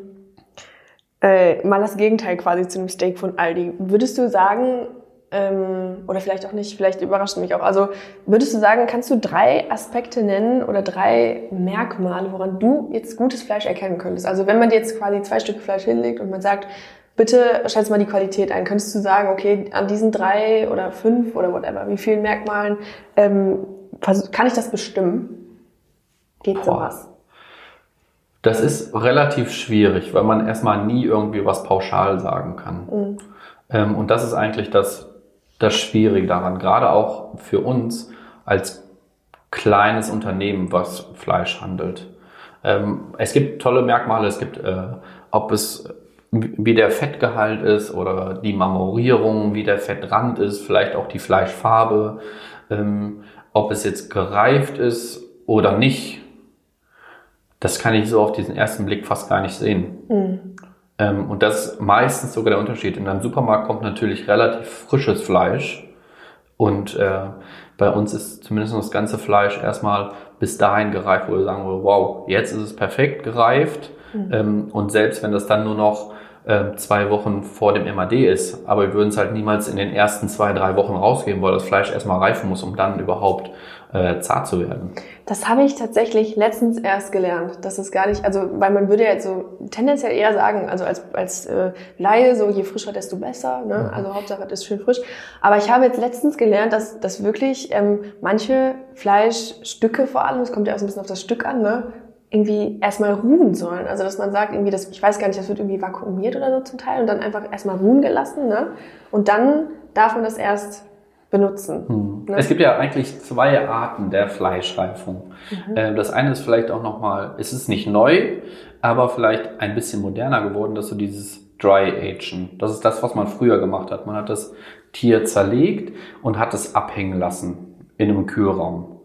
äh, mal das Gegenteil quasi zu einem Steak von Aldi. Würdest du sagen, ähm, oder vielleicht auch nicht, vielleicht überrascht mich auch, also würdest du sagen, kannst du drei Aspekte nennen oder drei Merkmale, woran du jetzt gutes Fleisch erkennen könntest? Also wenn man dir jetzt quasi zwei Stücke Fleisch hinlegt und man sagt, bitte schätze mal die Qualität ein, könntest du sagen, okay, an diesen drei oder fünf oder whatever, wie vielen Merkmalen ähm, kann ich das bestimmen? Geht sowas? Das ist relativ schwierig, weil man erstmal nie irgendwie was pauschal sagen kann. Mhm. Ähm, und das ist eigentlich das, das Schwierige daran, gerade auch für uns als kleines Unternehmen, was Fleisch handelt. Ähm, es gibt tolle Merkmale, es gibt, äh, ob es wie der Fettgehalt ist oder die Marmorierung, wie der Fettrand ist, vielleicht auch die Fleischfarbe, ähm, ob es jetzt gereift ist oder nicht. Das kann ich so auf diesen ersten Blick fast gar nicht sehen. Mhm. Ähm, und das ist meistens sogar der Unterschied. In einem Supermarkt kommt natürlich relativ frisches Fleisch. Und äh, bei uns ist zumindest das ganze Fleisch erstmal bis dahin gereift, wo wir sagen, wow, jetzt ist es perfekt gereift. Ähm, und selbst wenn das dann nur noch äh, zwei Wochen vor dem MAD ist, aber wir würden es halt niemals in den ersten zwei, drei Wochen rausgeben, weil das Fleisch erstmal reifen muss, um dann überhaupt äh, zart zu werden. Das habe ich tatsächlich letztens erst gelernt. Das ist gar nicht, also weil man würde ja jetzt so tendenziell eher sagen, also als als äh, Laie so je frischer desto besser. Ne? Also Hauptsache es ist schön frisch. Aber ich habe jetzt letztens gelernt, dass dass wirklich ähm, manche Fleischstücke vor allem, es kommt ja auch so ein bisschen auf das Stück an, ne? irgendwie erstmal ruhen sollen. Also dass man sagt, irgendwie das, ich weiß gar nicht, das wird irgendwie vakuumiert oder so zum Teil und dann einfach erstmal ruhen gelassen, ne? Und dann darf man das erst benutzen. Ne? Es gibt ja eigentlich zwei Arten der Fleischreifung. Mhm. Äh, Das eine ist vielleicht auch nochmal, es ist nicht neu, aber vielleicht ein bisschen moderner geworden, dass so dieses Dry Agen. Das ist das, was man früher gemacht hat. Man hat das Tier zerlegt und hat es abhängen lassen in einem Kühlraum.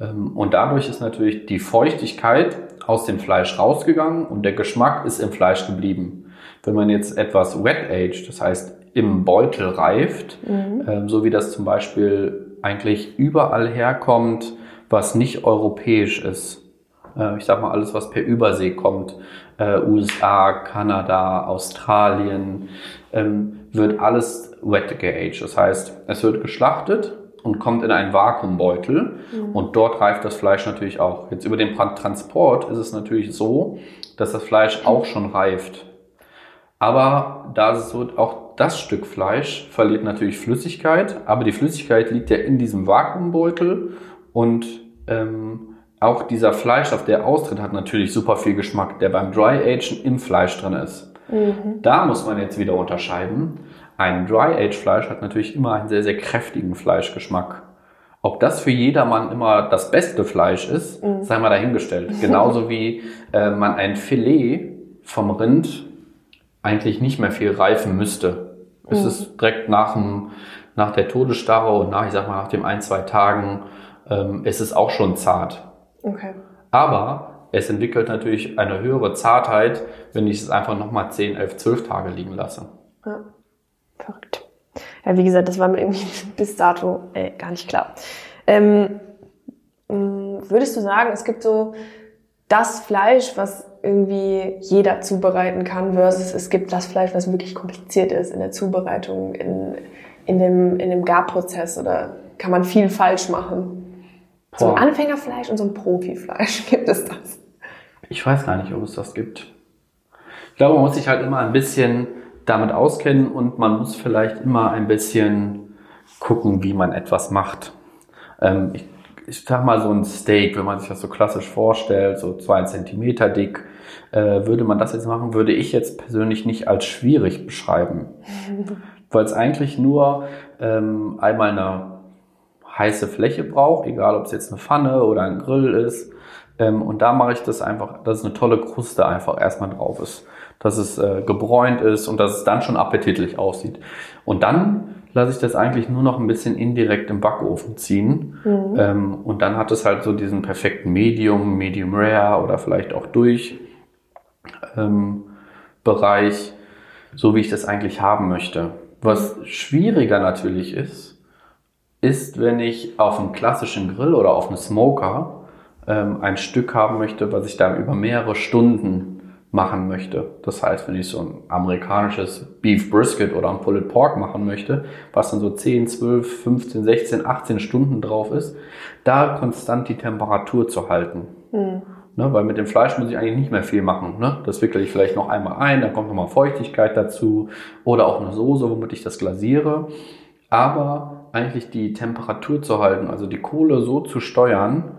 Ähm, Und dadurch ist natürlich die Feuchtigkeit aus dem Fleisch rausgegangen und der Geschmack ist im Fleisch geblieben. Wenn man jetzt etwas wet aged, das heißt im Beutel reift, ähm, so wie das zum Beispiel eigentlich überall herkommt, was nicht europäisch ist. Äh, ich sag mal alles, was per Übersee kommt, äh, USA, Kanada, Australien, ähm, wird alles wet geaged. Das heißt, es wird geschlachtet und kommt in einen Vakuumbeutel und dort reift das Fleisch natürlich auch. Jetzt über den Tra- Transport ist es natürlich so, dass das Fleisch auch schon reift. Aber da es so, auch das Stück Fleisch verliert natürlich Flüssigkeit, aber die Flüssigkeit liegt ja in diesem Vakuumbeutel und ähm, auch dieser Fleischstoff, der austritt, hat natürlich super viel Geschmack, der beim Dry Agen im Fleisch drin ist. Da muss man jetzt wieder unterscheiden. Ein Dry Age Fleisch hat natürlich immer einen sehr, sehr kräftigen Fleischgeschmack. Ob das für jedermann immer das beste Fleisch ist, sei mal dahingestellt. Genauso wie äh, man ein Filet vom Rind eigentlich nicht mehr viel reifen müsste. Es ist direkt nach, dem, nach der Todesstarre und nach, ich sag mal, nach dem ein, zwei Tagen, ähm, ist es auch schon zart. Okay. Aber es entwickelt natürlich eine höhere Zartheit, wenn ich es einfach nochmal 10, 11, 12 Tage liegen lasse. Ja. Verrückt. Ja, wie gesagt, das war mir irgendwie bis dato äh, gar nicht klar. Ähm, mh, würdest du sagen, es gibt so das Fleisch, was irgendwie jeder zubereiten kann, versus es gibt das Fleisch, was wirklich kompliziert ist in der Zubereitung, in, in, dem, in dem Garprozess oder kann man viel falsch machen? So ein Boah. Anfängerfleisch und so ein Profifleisch, gibt es das? Ich weiß gar nicht, ob es das gibt. Ich glaube, man muss sich halt immer ein bisschen damit auskennen und man muss vielleicht immer ein bisschen gucken, wie man etwas macht. Ähm, ich, ich sag mal so ein Steak, wenn man sich das so klassisch vorstellt, so zwei Zentimeter dick, äh, würde man das jetzt machen, würde ich jetzt persönlich nicht als schwierig beschreiben. Weil es eigentlich nur ähm, einmal eine heiße Fläche braucht, egal ob es jetzt eine Pfanne oder ein Grill ist. Ähm, und da mache ich das einfach, dass es eine tolle Kruste einfach erstmal drauf ist. Dass es äh, gebräunt ist und dass es dann schon appetitlich aussieht. Und dann lasse ich das eigentlich nur noch ein bisschen indirekt im Backofen ziehen. Ähm, und dann hat es halt so diesen perfekten Medium, Medium Rare oder vielleicht auch durch. Ähm, Bereich, so wie ich das eigentlich haben möchte. Was schwieriger natürlich ist, ist, wenn ich auf einem klassischen Grill oder auf einem Smoker ähm, ein Stück haben möchte, was ich dann über mehrere Stunden machen möchte. Das heißt, wenn ich so ein amerikanisches Beef Brisket oder ein Pulled Pork machen möchte, was dann so 10, 12, 15, 16, 18 Stunden drauf ist, da konstant die Temperatur zu halten. Mhm. Ne, weil mit dem Fleisch muss ich eigentlich nicht mehr viel machen. Ne? Das wickle ich vielleicht noch einmal ein, dann kommt nochmal Feuchtigkeit dazu oder auch eine Soße, womit ich das glasiere. Aber eigentlich die Temperatur zu halten, also die Kohle so zu steuern,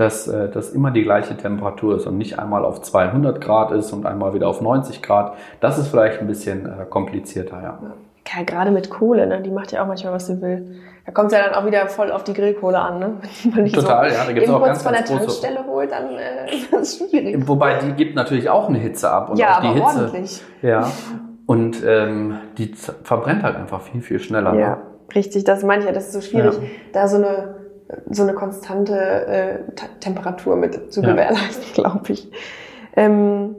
dass äh, das immer die gleiche Temperatur ist und nicht einmal auf 200 Grad ist und einmal wieder auf 90 Grad. Das ist vielleicht ein bisschen äh, komplizierter, ja. Ja, gerade mit Kohle, ne? die macht ja auch manchmal, was sie will. Da kommt es ja dann auch wieder voll auf die Grillkohle an. Ne? Wenn man Total, so ja. Da gibt's auch ganz, von der ganz Tankstelle holt, dann äh, ist das schwierig. Wobei die gibt natürlich auch eine Hitze ab. Und ja, auch die aber Hitze, ordentlich. Ja, und ähm, die verbrennt halt einfach viel, viel schneller. Ja, ne? richtig. Das meine ich ja, das ist so schwierig, ja. da so eine so eine konstante äh, Temperatur mit zu gewährleisten, ja. glaube ich. Ähm,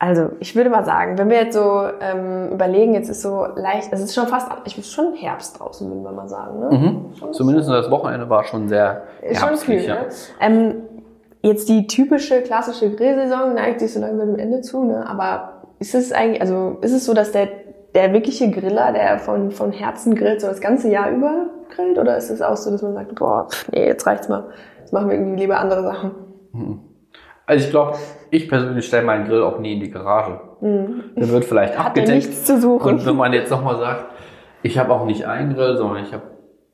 also, ich würde mal sagen, wenn wir jetzt so ähm, überlegen, jetzt ist so leicht, es ist schon fast, ich bin schon Herbst draußen, würden wir mal sagen. Ne? Mhm. Zumindest das Wochenende war schon sehr herbstlich. Schon kühl, ne? ähm, jetzt die typische klassische Grillsaison neigt sich so langsam dem Ende zu, ne? aber ist es eigentlich, also ist es so, dass der der wirkliche Griller, der von, von Herzen grillt, so das ganze Jahr über grillt? Oder ist es auch so, dass man sagt, boah, nee, jetzt reicht's mal. Jetzt machen wir irgendwie lieber andere Sachen? Mhm. Also ich glaube, ich persönlich stelle meinen Grill auch nie in die Garage. Mhm. Der wird vielleicht Hat abgedeckt. nichts zu suchen. Und wenn man jetzt nochmal sagt, ich habe auch nicht einen Grill, sondern ich habe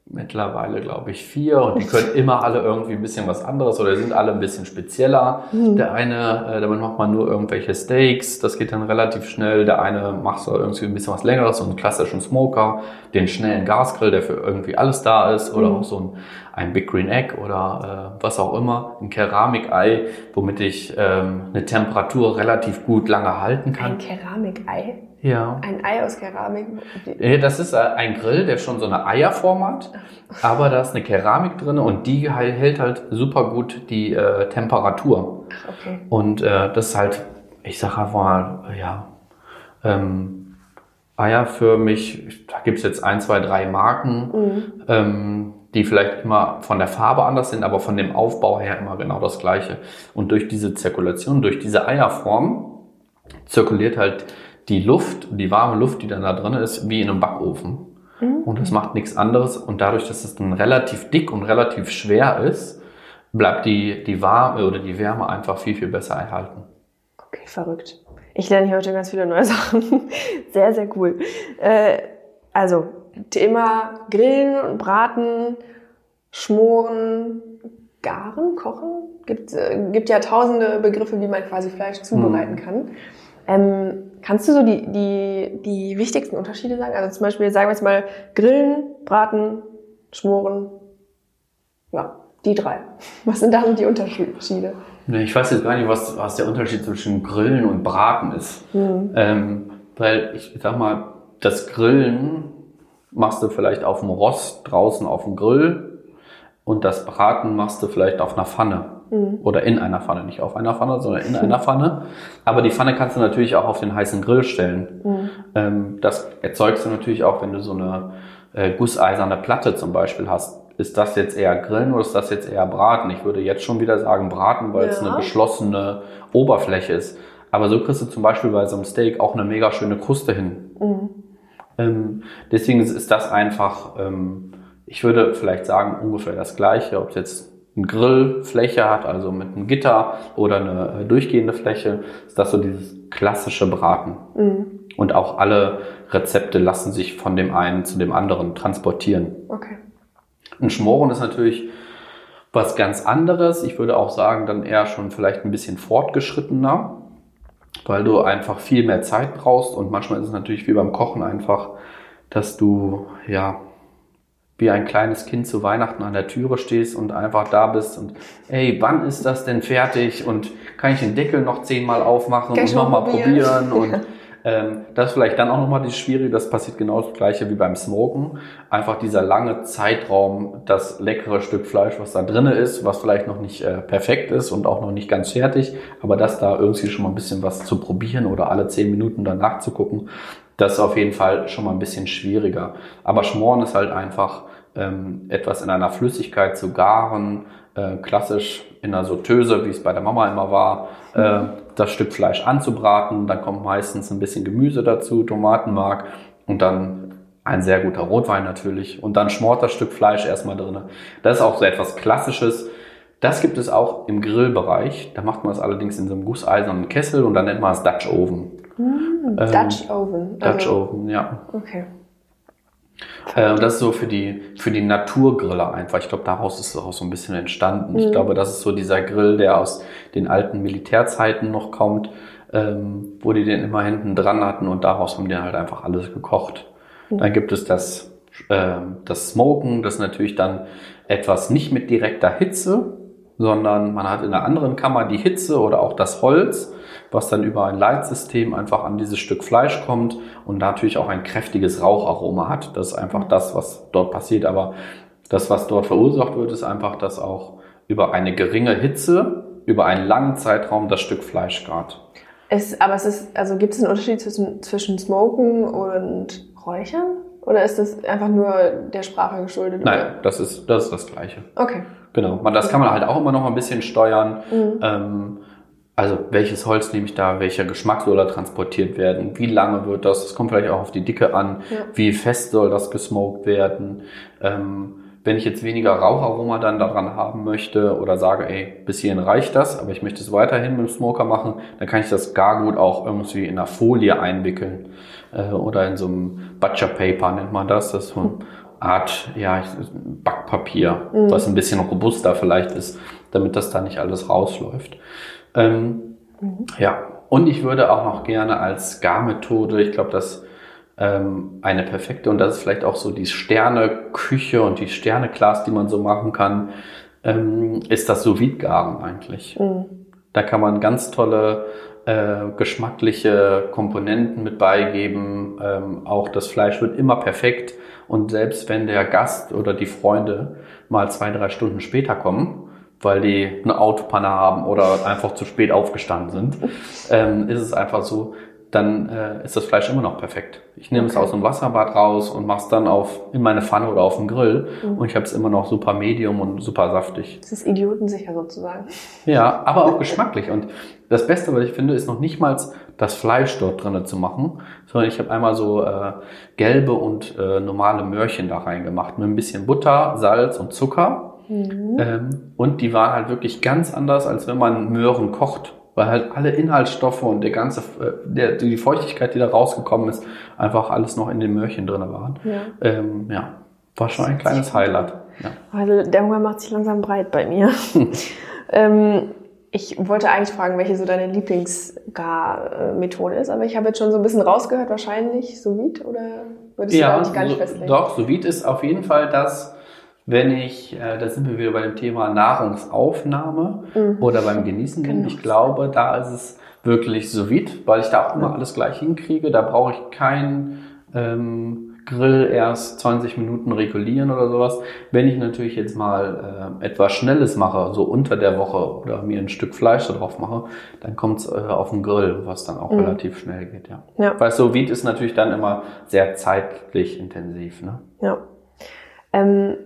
mittlerweile, glaube ich, vier und die können immer alle irgendwie ein bisschen was anderes oder sind alle ein bisschen spezieller. Mhm. Der eine, äh, damit macht man nur irgendwelche Steaks, das geht dann relativ schnell. Der eine macht so irgendwie ein bisschen was längeres, so einen klassischen Smoker, den schnellen Gasgrill, der für irgendwie alles da ist oder mhm. auch so ein, ein Big Green Egg oder äh, was auch immer, ein Keramikei, womit ich ähm, eine Temperatur relativ gut lange halten kann. Ein Keramikei? Ja. Ein Ei aus Keramik? Das ist äh, ein Grill, der schon so eine Eierform hat, aber da ist eine Keramik drin und die hält halt super gut die äh, Temperatur. Ach, okay. Und äh, das ist halt, ich sag einfach mal, ja, ähm, Eier für mich, da gibt's jetzt ein, zwei, drei Marken, mhm. ähm, die vielleicht immer von der Farbe anders sind, aber von dem Aufbau her immer genau das gleiche. Und durch diese Zirkulation, durch diese Eierform, zirkuliert halt die Luft, die warme Luft, die dann da drin ist, wie in einem Backofen. Mhm. Und das macht nichts anderes. Und dadurch, dass es dann relativ dick und relativ schwer ist, bleibt die, die Warme oder die Wärme einfach viel, viel besser erhalten. Okay, verrückt. Ich lerne hier heute ganz viele neue Sachen. Sehr, sehr cool. Äh, also, Thema Grillen und Braten, Schmoren, Garen, Kochen. Gibt, äh, gibt ja tausende Begriffe, wie man quasi Fleisch zubereiten mhm. kann. Ähm, kannst du so die, die, die wichtigsten Unterschiede sagen? Also zum Beispiel, sagen wir jetzt mal, Grillen, Braten, Schmoren. Ja, die drei. Was sind da die Unterschiede? Ich weiß jetzt gar nicht, was, was der Unterschied zwischen Grillen und Braten ist. Mhm. Ähm, weil ich sag mal, das Grillen machst du vielleicht auf dem Rost draußen auf dem Grill und das Braten machst du vielleicht auf einer Pfanne. Mhm. Oder in einer Pfanne, nicht auf einer Pfanne, sondern in einer Pfanne. Aber die Pfanne kannst du natürlich auch auf den heißen Grill stellen. Mhm. Ähm, das erzeugst du natürlich auch, wenn du so eine äh, gusseiserne Platte zum Beispiel hast. Ist das jetzt eher Grillen oder ist das jetzt eher Braten? Ich würde jetzt schon wieder sagen Braten, weil ja. es eine geschlossene Oberfläche ist. Aber so kriegst du zum Beispiel bei so einem Steak auch eine mega schöne Kruste hin. Mhm. Ähm, deswegen ist das einfach, ähm, ich würde vielleicht sagen, ungefähr das Gleiche, ob es jetzt eine Grillfläche hat, also mit einem Gitter oder eine äh, durchgehende Fläche, ist das so dieses klassische Braten. Mhm. Und auch alle Rezepte lassen sich von dem einen zu dem anderen transportieren. Okay. Ein Schmoren ist natürlich was ganz anderes. Ich würde auch sagen, dann eher schon vielleicht ein bisschen fortgeschrittener, weil du einfach viel mehr Zeit brauchst und manchmal ist es natürlich wie beim Kochen einfach, dass du ja wie ein kleines Kind zu Weihnachten an der Türe stehst und einfach da bist und ey, wann ist das denn fertig? Und kann ich den Deckel noch zehnmal aufmachen kann und nochmal probieren? und Ähm, das ist vielleicht dann auch nochmal die Schwierige, das passiert genau das gleiche wie beim Smoken. Einfach dieser lange Zeitraum, das leckere Stück Fleisch, was da drinne ist, was vielleicht noch nicht äh, perfekt ist und auch noch nicht ganz fertig, aber das da irgendwie schon mal ein bisschen was zu probieren oder alle zehn Minuten danach zu gucken, das ist auf jeden Fall schon mal ein bisschen schwieriger. Aber Schmoren ist halt einfach ähm, etwas in einer Flüssigkeit zu garen, äh, klassisch in einer Sauteuse, wie es bei der Mama immer war, äh, das Stück Fleisch anzubraten. Dann kommt meistens ein bisschen Gemüse dazu, Tomatenmark und dann ein sehr guter Rotwein natürlich. Und dann schmort das Stück Fleisch erstmal drin. Das ist auch so etwas Klassisches. Das gibt es auch im Grillbereich. Da macht man es allerdings in so einem gusseisernen Kessel und dann nennt man es Dutch Oven. Mm, Dutch Oven. Dutch also, Oven, ja. Okay. Äh, das ist so für die, für die Naturgriller einfach. Ich glaube, daraus ist es auch so ein bisschen entstanden. Mhm. Ich glaube, das ist so dieser Grill, der aus den alten Militärzeiten noch kommt, ähm, wo die den immer hinten dran hatten und daraus haben die halt einfach alles gekocht. Mhm. Dann gibt es das, äh, das Smoken, das ist natürlich dann etwas nicht mit direkter Hitze, sondern man hat in einer anderen Kammer die Hitze oder auch das Holz was dann über ein Leitsystem einfach an dieses Stück Fleisch kommt und natürlich auch ein kräftiges Raucharoma hat. Das ist einfach das, was dort passiert. Aber das, was dort verursacht wird, ist einfach, dass auch über eine geringe Hitze, über einen langen Zeitraum das Stück Fleisch gart. Es, aber es ist, also gibt es einen Unterschied zwischen, zwischen Smoken und Räuchern? Oder ist das einfach nur der Sprache geschuldet? Nein, das ist, das ist das Gleiche. Okay. Genau. Man, das kann man halt auch immer noch ein bisschen steuern. Mhm. Ähm, also welches Holz nehme ich da, welcher Geschmack soll da transportiert werden, wie lange wird das, das kommt vielleicht auch auf die Dicke an, ja. wie fest soll das gesmoked werden. Ähm, wenn ich jetzt weniger Raucharoma dann daran haben möchte oder sage, ey, bis hierhin reicht das, aber ich möchte es weiterhin mit dem Smoker machen, dann kann ich das gar gut auch irgendwie in einer Folie einwickeln äh, oder in so einem Butcher Paper nennt man das. Das ist so eine Art, ja, Backpapier, mhm. was ein bisschen robuster vielleicht ist, damit das da nicht alles rausläuft. Ähm, mhm. Ja, und ich würde auch noch gerne als Garmethode, ich glaube, dass ähm, eine perfekte, und das ist vielleicht auch so die Sterne-Küche und die Sterne-Class, die man so machen kann, ähm, ist das sous garen eigentlich. Mhm. Da kann man ganz tolle äh, geschmackliche Komponenten mit beigeben. Ähm, auch das Fleisch wird immer perfekt. Und selbst wenn der Gast oder die Freunde mal zwei, drei Stunden später kommen, weil die eine Autopanne haben oder einfach zu spät aufgestanden sind, ähm, ist es einfach so, dann äh, ist das Fleisch immer noch perfekt. Ich nehme okay. es aus dem Wasserbad raus und mache es dann auf in meine Pfanne oder auf den Grill mhm. und ich habe es immer noch super medium und super saftig. Das ist idiotensicher sozusagen. Ja, aber auch geschmacklich. Und das Beste, was ich finde, ist noch nicht mal das Fleisch dort drinnen zu machen, sondern ich habe einmal so äh, gelbe und äh, normale Möhrchen da reingemacht mit ein bisschen Butter, Salz und Zucker Mhm. Ähm, und die waren halt wirklich ganz anders, als wenn man Möhren kocht. Weil halt alle Inhaltsstoffe und der ganze, äh, der, die Feuchtigkeit, die da rausgekommen ist, einfach alles noch in den Möhrchen drin waren. Ja. Ähm, ja. War schon ein kleines Highlight. Ja. Also der Hunger macht sich langsam breit bei mir. ähm, ich wollte eigentlich fragen, welche so deine Lieblingsgar-Methode ist, aber ich habe jetzt schon so ein bisschen rausgehört, wahrscheinlich sous oder würdest ja, du eigentlich gar nicht so, festlegen? Doch, sous ist auf jeden Fall das, wenn ich, äh, da sind wir wieder bei dem Thema Nahrungsaufnahme mhm. oder beim Genießen bin. Genau. Ich glaube, da ist es wirklich so vide, weil ich da auch immer alles gleich hinkriege. Da brauche ich keinen ähm, Grill erst 20 Minuten regulieren oder sowas. Wenn ich natürlich jetzt mal äh, etwas Schnelles mache, so unter der Woche oder mir ein Stück Fleisch da drauf mache, dann kommt es äh, auf den Grill, was dann auch mhm. relativ schnell geht, ja. ja. Weil so vide ist natürlich dann immer sehr zeitlich intensiv, ne? Ja. Ähm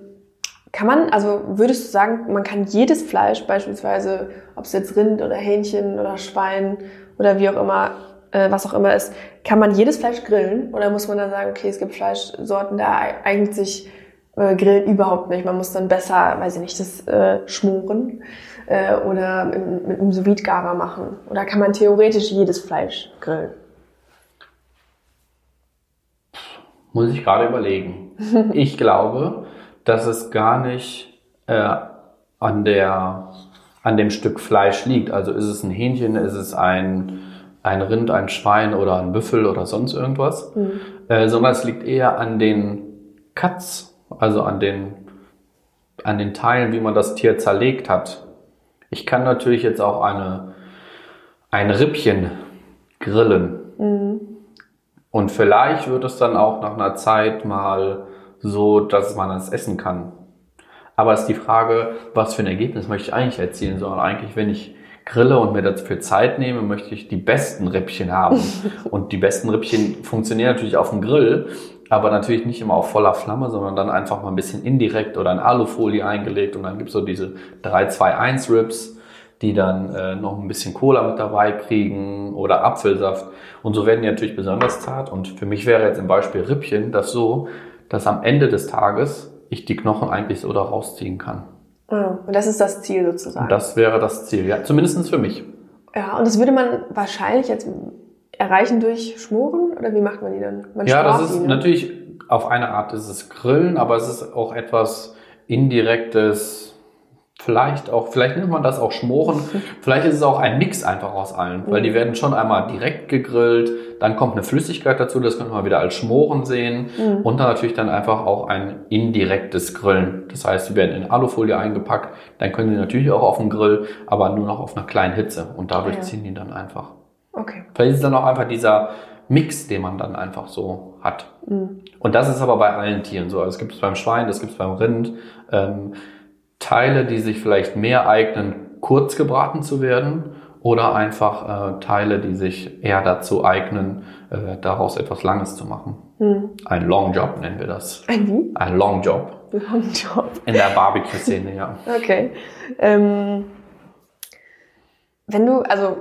kann man, also würdest du sagen, man kann jedes Fleisch, beispielsweise, ob es jetzt Rind oder Hähnchen oder Schwein oder wie auch immer, äh, was auch immer ist, kann man jedes Fleisch grillen? Oder muss man dann sagen, okay, es gibt Fleischsorten, da eignet sich äh, Grillen überhaupt nicht. Man muss dann besser, weiß ich nicht, das äh, schmoren äh, oder mit, mit einem sous garer machen. Oder kann man theoretisch jedes Fleisch grillen? Muss ich gerade überlegen. ich glaube, dass es gar nicht äh, an, der, an dem Stück Fleisch liegt. Also ist es ein Hähnchen, ist es ein, ein Rind, ein Schwein oder ein Büffel oder sonst irgendwas, mhm. äh, sondern es liegt eher an den Cuts, also an den, an den Teilen, wie man das Tier zerlegt hat. Ich kann natürlich jetzt auch eine, ein Rippchen grillen. Mhm. Und vielleicht wird es dann auch nach einer Zeit mal so, dass man es essen kann. Aber es ist die Frage, was für ein Ergebnis möchte ich eigentlich erzielen, sondern eigentlich, wenn ich grille und mir dafür Zeit nehme, möchte ich die besten Rippchen haben. und die besten Rippchen funktionieren natürlich auf dem Grill, aber natürlich nicht immer auf voller Flamme, sondern dann einfach mal ein bisschen indirekt oder in Alufolie eingelegt und dann gibt's so diese 3-2-1 Rips, die dann äh, noch ein bisschen Cola mit dabei kriegen oder Apfelsaft. Und so werden die natürlich besonders zart. Und für mich wäre jetzt im Beispiel Rippchen das so, dass am Ende des Tages ich die Knochen eigentlich so da rausziehen kann. Ja, und das ist das Ziel sozusagen. Und das wäre das Ziel, ja, zumindest für mich. Ja, und das würde man wahrscheinlich jetzt erreichen durch Schmoren oder wie macht man die dann? Man ja, das ist ne? natürlich auf eine Art ist es Grillen, aber es ist auch etwas indirektes, vielleicht auch, vielleicht nennt man das auch Schmoren, vielleicht ist es auch ein Mix einfach aus allen, weil die werden schon einmal direkt gegrillt, dann kommt eine Flüssigkeit dazu, das könnte man wieder als Schmoren sehen Mhm. und dann natürlich dann einfach auch ein indirektes Grillen. Das heißt, sie werden in Alufolie eingepackt, dann können sie natürlich auch auf dem Grill, aber nur noch auf einer kleinen Hitze und dadurch Ja. ziehen die dann einfach. Okay. Vielleicht ist es dann auch einfach dieser Mix, den man dann einfach so hat. Und das ist aber bei allen Tieren so. Also es gibt es beim Schwein, das gibt es beim Rind. Ähm, Teile, die sich vielleicht mehr eignen, kurz gebraten zu werden oder einfach äh, Teile, die sich eher dazu eignen, äh, daraus etwas Langes zu machen. Ein Long Job nennen wir das. Ein wie? Ein Long Job. Long Job. In der Barbecue-Szene, ja. Okay. Ähm, wenn du, also,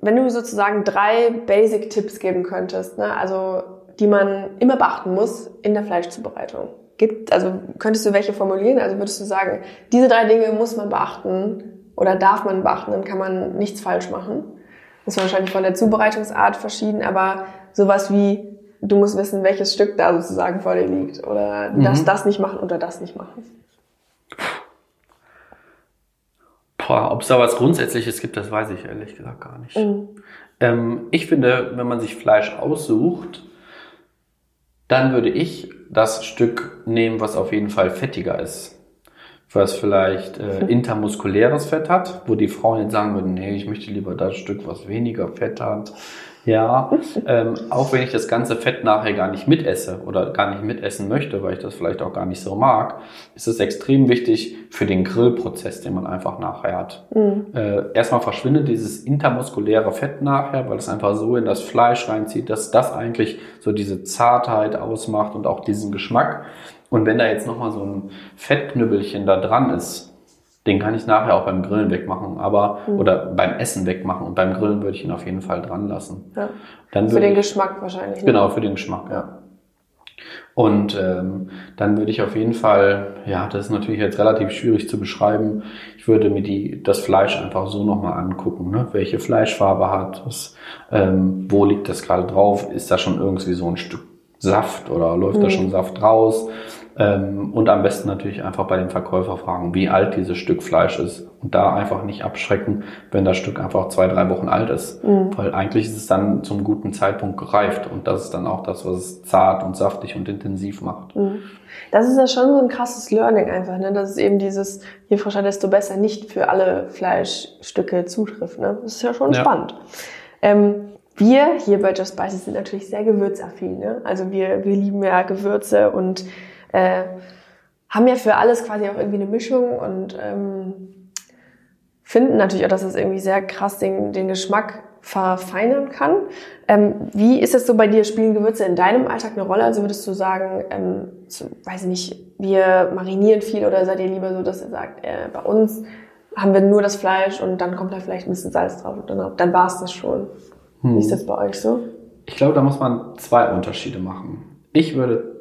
wenn du sozusagen drei Basic-Tipps geben könntest, ne, also, die man immer beachten muss in der Fleischzubereitung. Gibt, also, könntest du welche formulieren? Also, würdest du sagen, diese drei Dinge muss man beachten oder darf man beachten, dann kann man nichts falsch machen. Das ist wahrscheinlich von der Zubereitungsart verschieden, aber sowas wie, du musst wissen, welches Stück da sozusagen vor dir liegt oder du darfst das nicht machen oder das nicht machen. Boah, ob es da was Grundsätzliches gibt, das weiß ich ehrlich gesagt gar nicht. Ähm, ich finde, wenn man sich Fleisch aussucht, dann würde ich das Stück nehmen, was auf jeden Fall fettiger ist. Was vielleicht äh, intermuskuläres Fett hat, wo die Frauen jetzt sagen würden, nee, ich möchte lieber das Stück, was weniger Fett hat. Ja, ähm, auch wenn ich das ganze Fett nachher gar nicht mitesse oder gar nicht mitessen möchte, weil ich das vielleicht auch gar nicht so mag, ist es extrem wichtig für den Grillprozess, den man einfach nachher hat. Äh, erstmal verschwindet dieses intermuskuläre Fett nachher, weil es einfach so in das Fleisch reinzieht, dass das eigentlich so diese Zartheit ausmacht und auch diesen Geschmack. Und wenn da jetzt nochmal so ein Fettknüppelchen da dran ist, den kann ich nachher auch beim Grillen wegmachen, aber oder beim Essen wegmachen und beim Grillen würde ich ihn auf jeden Fall dran lassen. Ja. Dann Für den ich- Geschmack wahrscheinlich. ne? Genau, für den Geschmack, ja. Und ähm, dann würde ich auf jeden Fall, ja, das ist natürlich jetzt relativ schwierig zu beschreiben. Ich würde mir die, das Fleisch einfach so nochmal angucken, ne? welche Fleischfarbe hat es, ähm, wo liegt das gerade drauf, ist da schon irgendwie so ein Stück Saft oder läuft da schon Saft raus? Ähm, und am besten natürlich einfach bei dem Verkäufer fragen, wie alt dieses Stück Fleisch ist. Und da einfach nicht abschrecken, wenn das Stück einfach zwei, drei Wochen alt ist. Weil eigentlich ist es dann zum guten Zeitpunkt gereift. Und das ist dann auch das, was es zart und saftig und intensiv macht. Das ist ja schon so ein krasses Learning einfach, ne? dass es eben dieses, je frischer, desto besser nicht für alle Fleischstücke zutrifft. Ne? Das ist ja schon Ja. spannend. Ähm, wir hier bei Just Spices sind natürlich sehr gewürzaffin. Ne? Also wir, wir lieben ja Gewürze und äh, haben ja für alles quasi auch irgendwie eine Mischung und ähm, finden natürlich auch, dass es irgendwie sehr krass den, den Geschmack verfeinern kann. Ähm, wie ist es so bei dir? Spielen Gewürze in deinem Alltag eine Rolle? Also würdest du sagen, ähm, so, weiß ich nicht, wir marinieren viel oder seid ihr lieber so, dass ihr sagt, äh, bei uns haben wir nur das Fleisch und dann kommt da vielleicht ein bisschen Salz drauf und dann, dann war es das schon. Wie ist das bei euch so? Ich glaube, da muss man zwei Unterschiede machen. Ich würde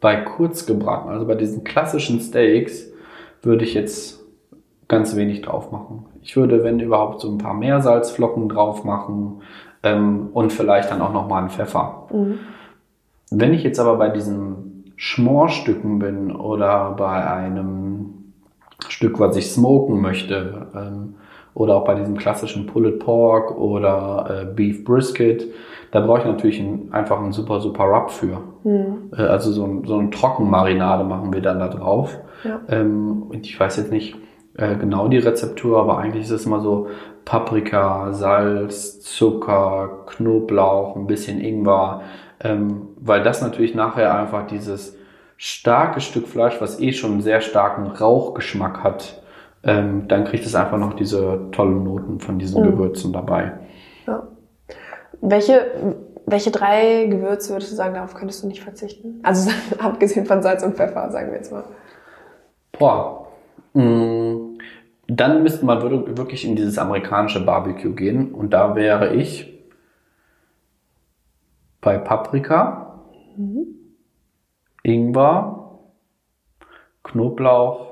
bei kurz gebraten, also bei diesen klassischen Steaks, würde ich jetzt ganz wenig drauf machen. Ich würde, wenn überhaupt, so ein paar Meersalzflocken drauf machen ähm, und vielleicht dann auch nochmal einen Pfeffer. Wenn ich jetzt aber bei diesen Schmorstücken bin oder bei einem Stück, was ich smoken möchte, ähm, oder auch bei diesem klassischen Pulled Pork oder äh, Beef Brisket, da brauche ich natürlich ein, einfach einen super, super Rub für. Äh, also so, ein, so eine Trockenmarinade machen wir dann da drauf. Ja. Ähm, und ich weiß jetzt nicht äh, genau die Rezeptur, aber eigentlich ist es immer so Paprika, Salz, Zucker, Knoblauch, ein bisschen Ingwer, Ähm, weil das natürlich nachher einfach dieses starke Stück Fleisch, was eh schon einen sehr starken Rauchgeschmack hat, ähm, dann kriegt es einfach noch diese tollen Noten von diesen Mhm. Gewürzen dabei. Ja. Welche, welche drei Gewürze würdest du sagen, darauf könntest du nicht verzichten? Also abgesehen von Salz und Pfeffer, sagen wir jetzt mal. Boah. Mm, Dann müsste man wir- wirklich in dieses amerikanische Barbecue gehen und da wäre ich bei Paprika, Ingwer, Knoblauch.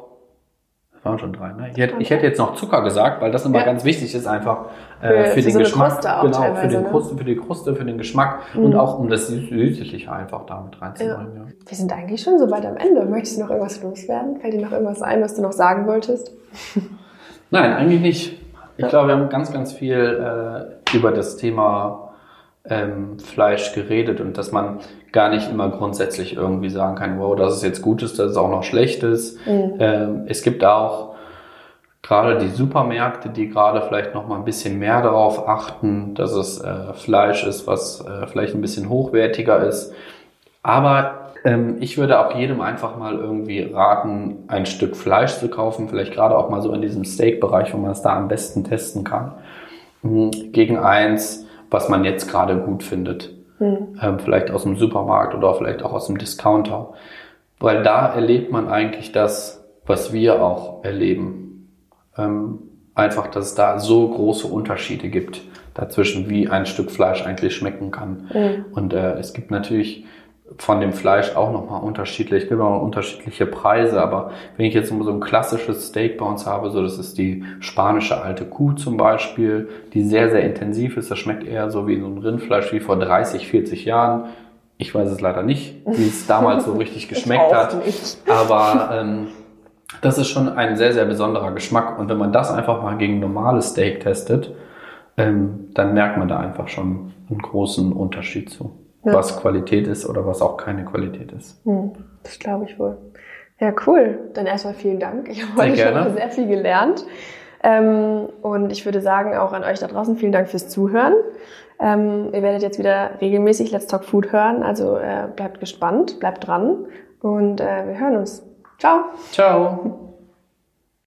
Waren schon drei, ne? Ich hätte, ich hätte jetzt noch Zucker gesagt, weil das immer Ja. ganz wichtig ist einfach Für- äh, für, für den so Geschmack. Genau, für, den ne? Kruste, für die Kruste, für den Geschmack und auch um das Süß- Süßliche einfach damit reinzubringen. Ja. Wir sind eigentlich schon so weit am Ende. Möchtest du noch irgendwas loswerden? Fällt dir noch irgendwas ein, was du noch sagen wolltest? Nein, eigentlich nicht. Ich glaube, wir haben ganz, ganz viel äh, über das Thema ähm, Fleisch geredet und dass man gar nicht immer grundsätzlich irgendwie sagen kann, wow, das ist jetzt Gutes, das ist auch noch Schlechtes. Ähm, es gibt auch gerade die Supermärkte, die gerade vielleicht noch mal ein bisschen mehr darauf achten, dass es äh, Fleisch ist, was äh, vielleicht ein bisschen hochwertiger ist. Aber ähm, ich würde auch jedem einfach mal irgendwie raten, ein Stück Fleisch zu kaufen, vielleicht gerade auch mal so in diesem Steak-Bereich, wo man es da am besten testen kann, mh, gegen eins, was man jetzt gerade gut findet. Ähm, vielleicht aus dem Supermarkt oder vielleicht auch aus dem Discounter. Weil da erlebt man eigentlich das, was wir auch erleben. Ähm, einfach, dass es da so große Unterschiede gibt dazwischen, wie ein Stück Fleisch eigentlich schmecken kann. Und äh, es gibt natürlich von dem Fleisch auch nochmal unterschiedlich, es gibt auch unterschiedliche Preise, aber wenn ich jetzt so ein klassisches Steak bei uns habe, so das ist die spanische alte Kuh zum Beispiel, die sehr, sehr intensiv ist, das schmeckt eher so wie so ein Rindfleisch wie vor 30, 40 Jahren. Ich weiß es leider nicht, wie es damals so richtig geschmeckt hat, nicht. aber ähm, das ist schon ein sehr, sehr besonderer Geschmack. Und wenn man das einfach mal gegen normales Steak testet, ähm, dann merkt man da einfach schon einen großen Unterschied zu, Ja. was Qualität ist oder was auch keine Qualität ist. Hm, das glaube ich wohl. Ja, cool. Dann erstmal vielen Dank. Ich habe heute schon sehr viel gelernt. Ähm, und ich würde sagen, auch an euch da draußen vielen Dank fürs Zuhören. Ähm, ihr werdet jetzt wieder regelmäßig Let's Talk Food hören. Also äh, bleibt gespannt, bleibt dran und äh, wir hören uns. Ciao. Ciao!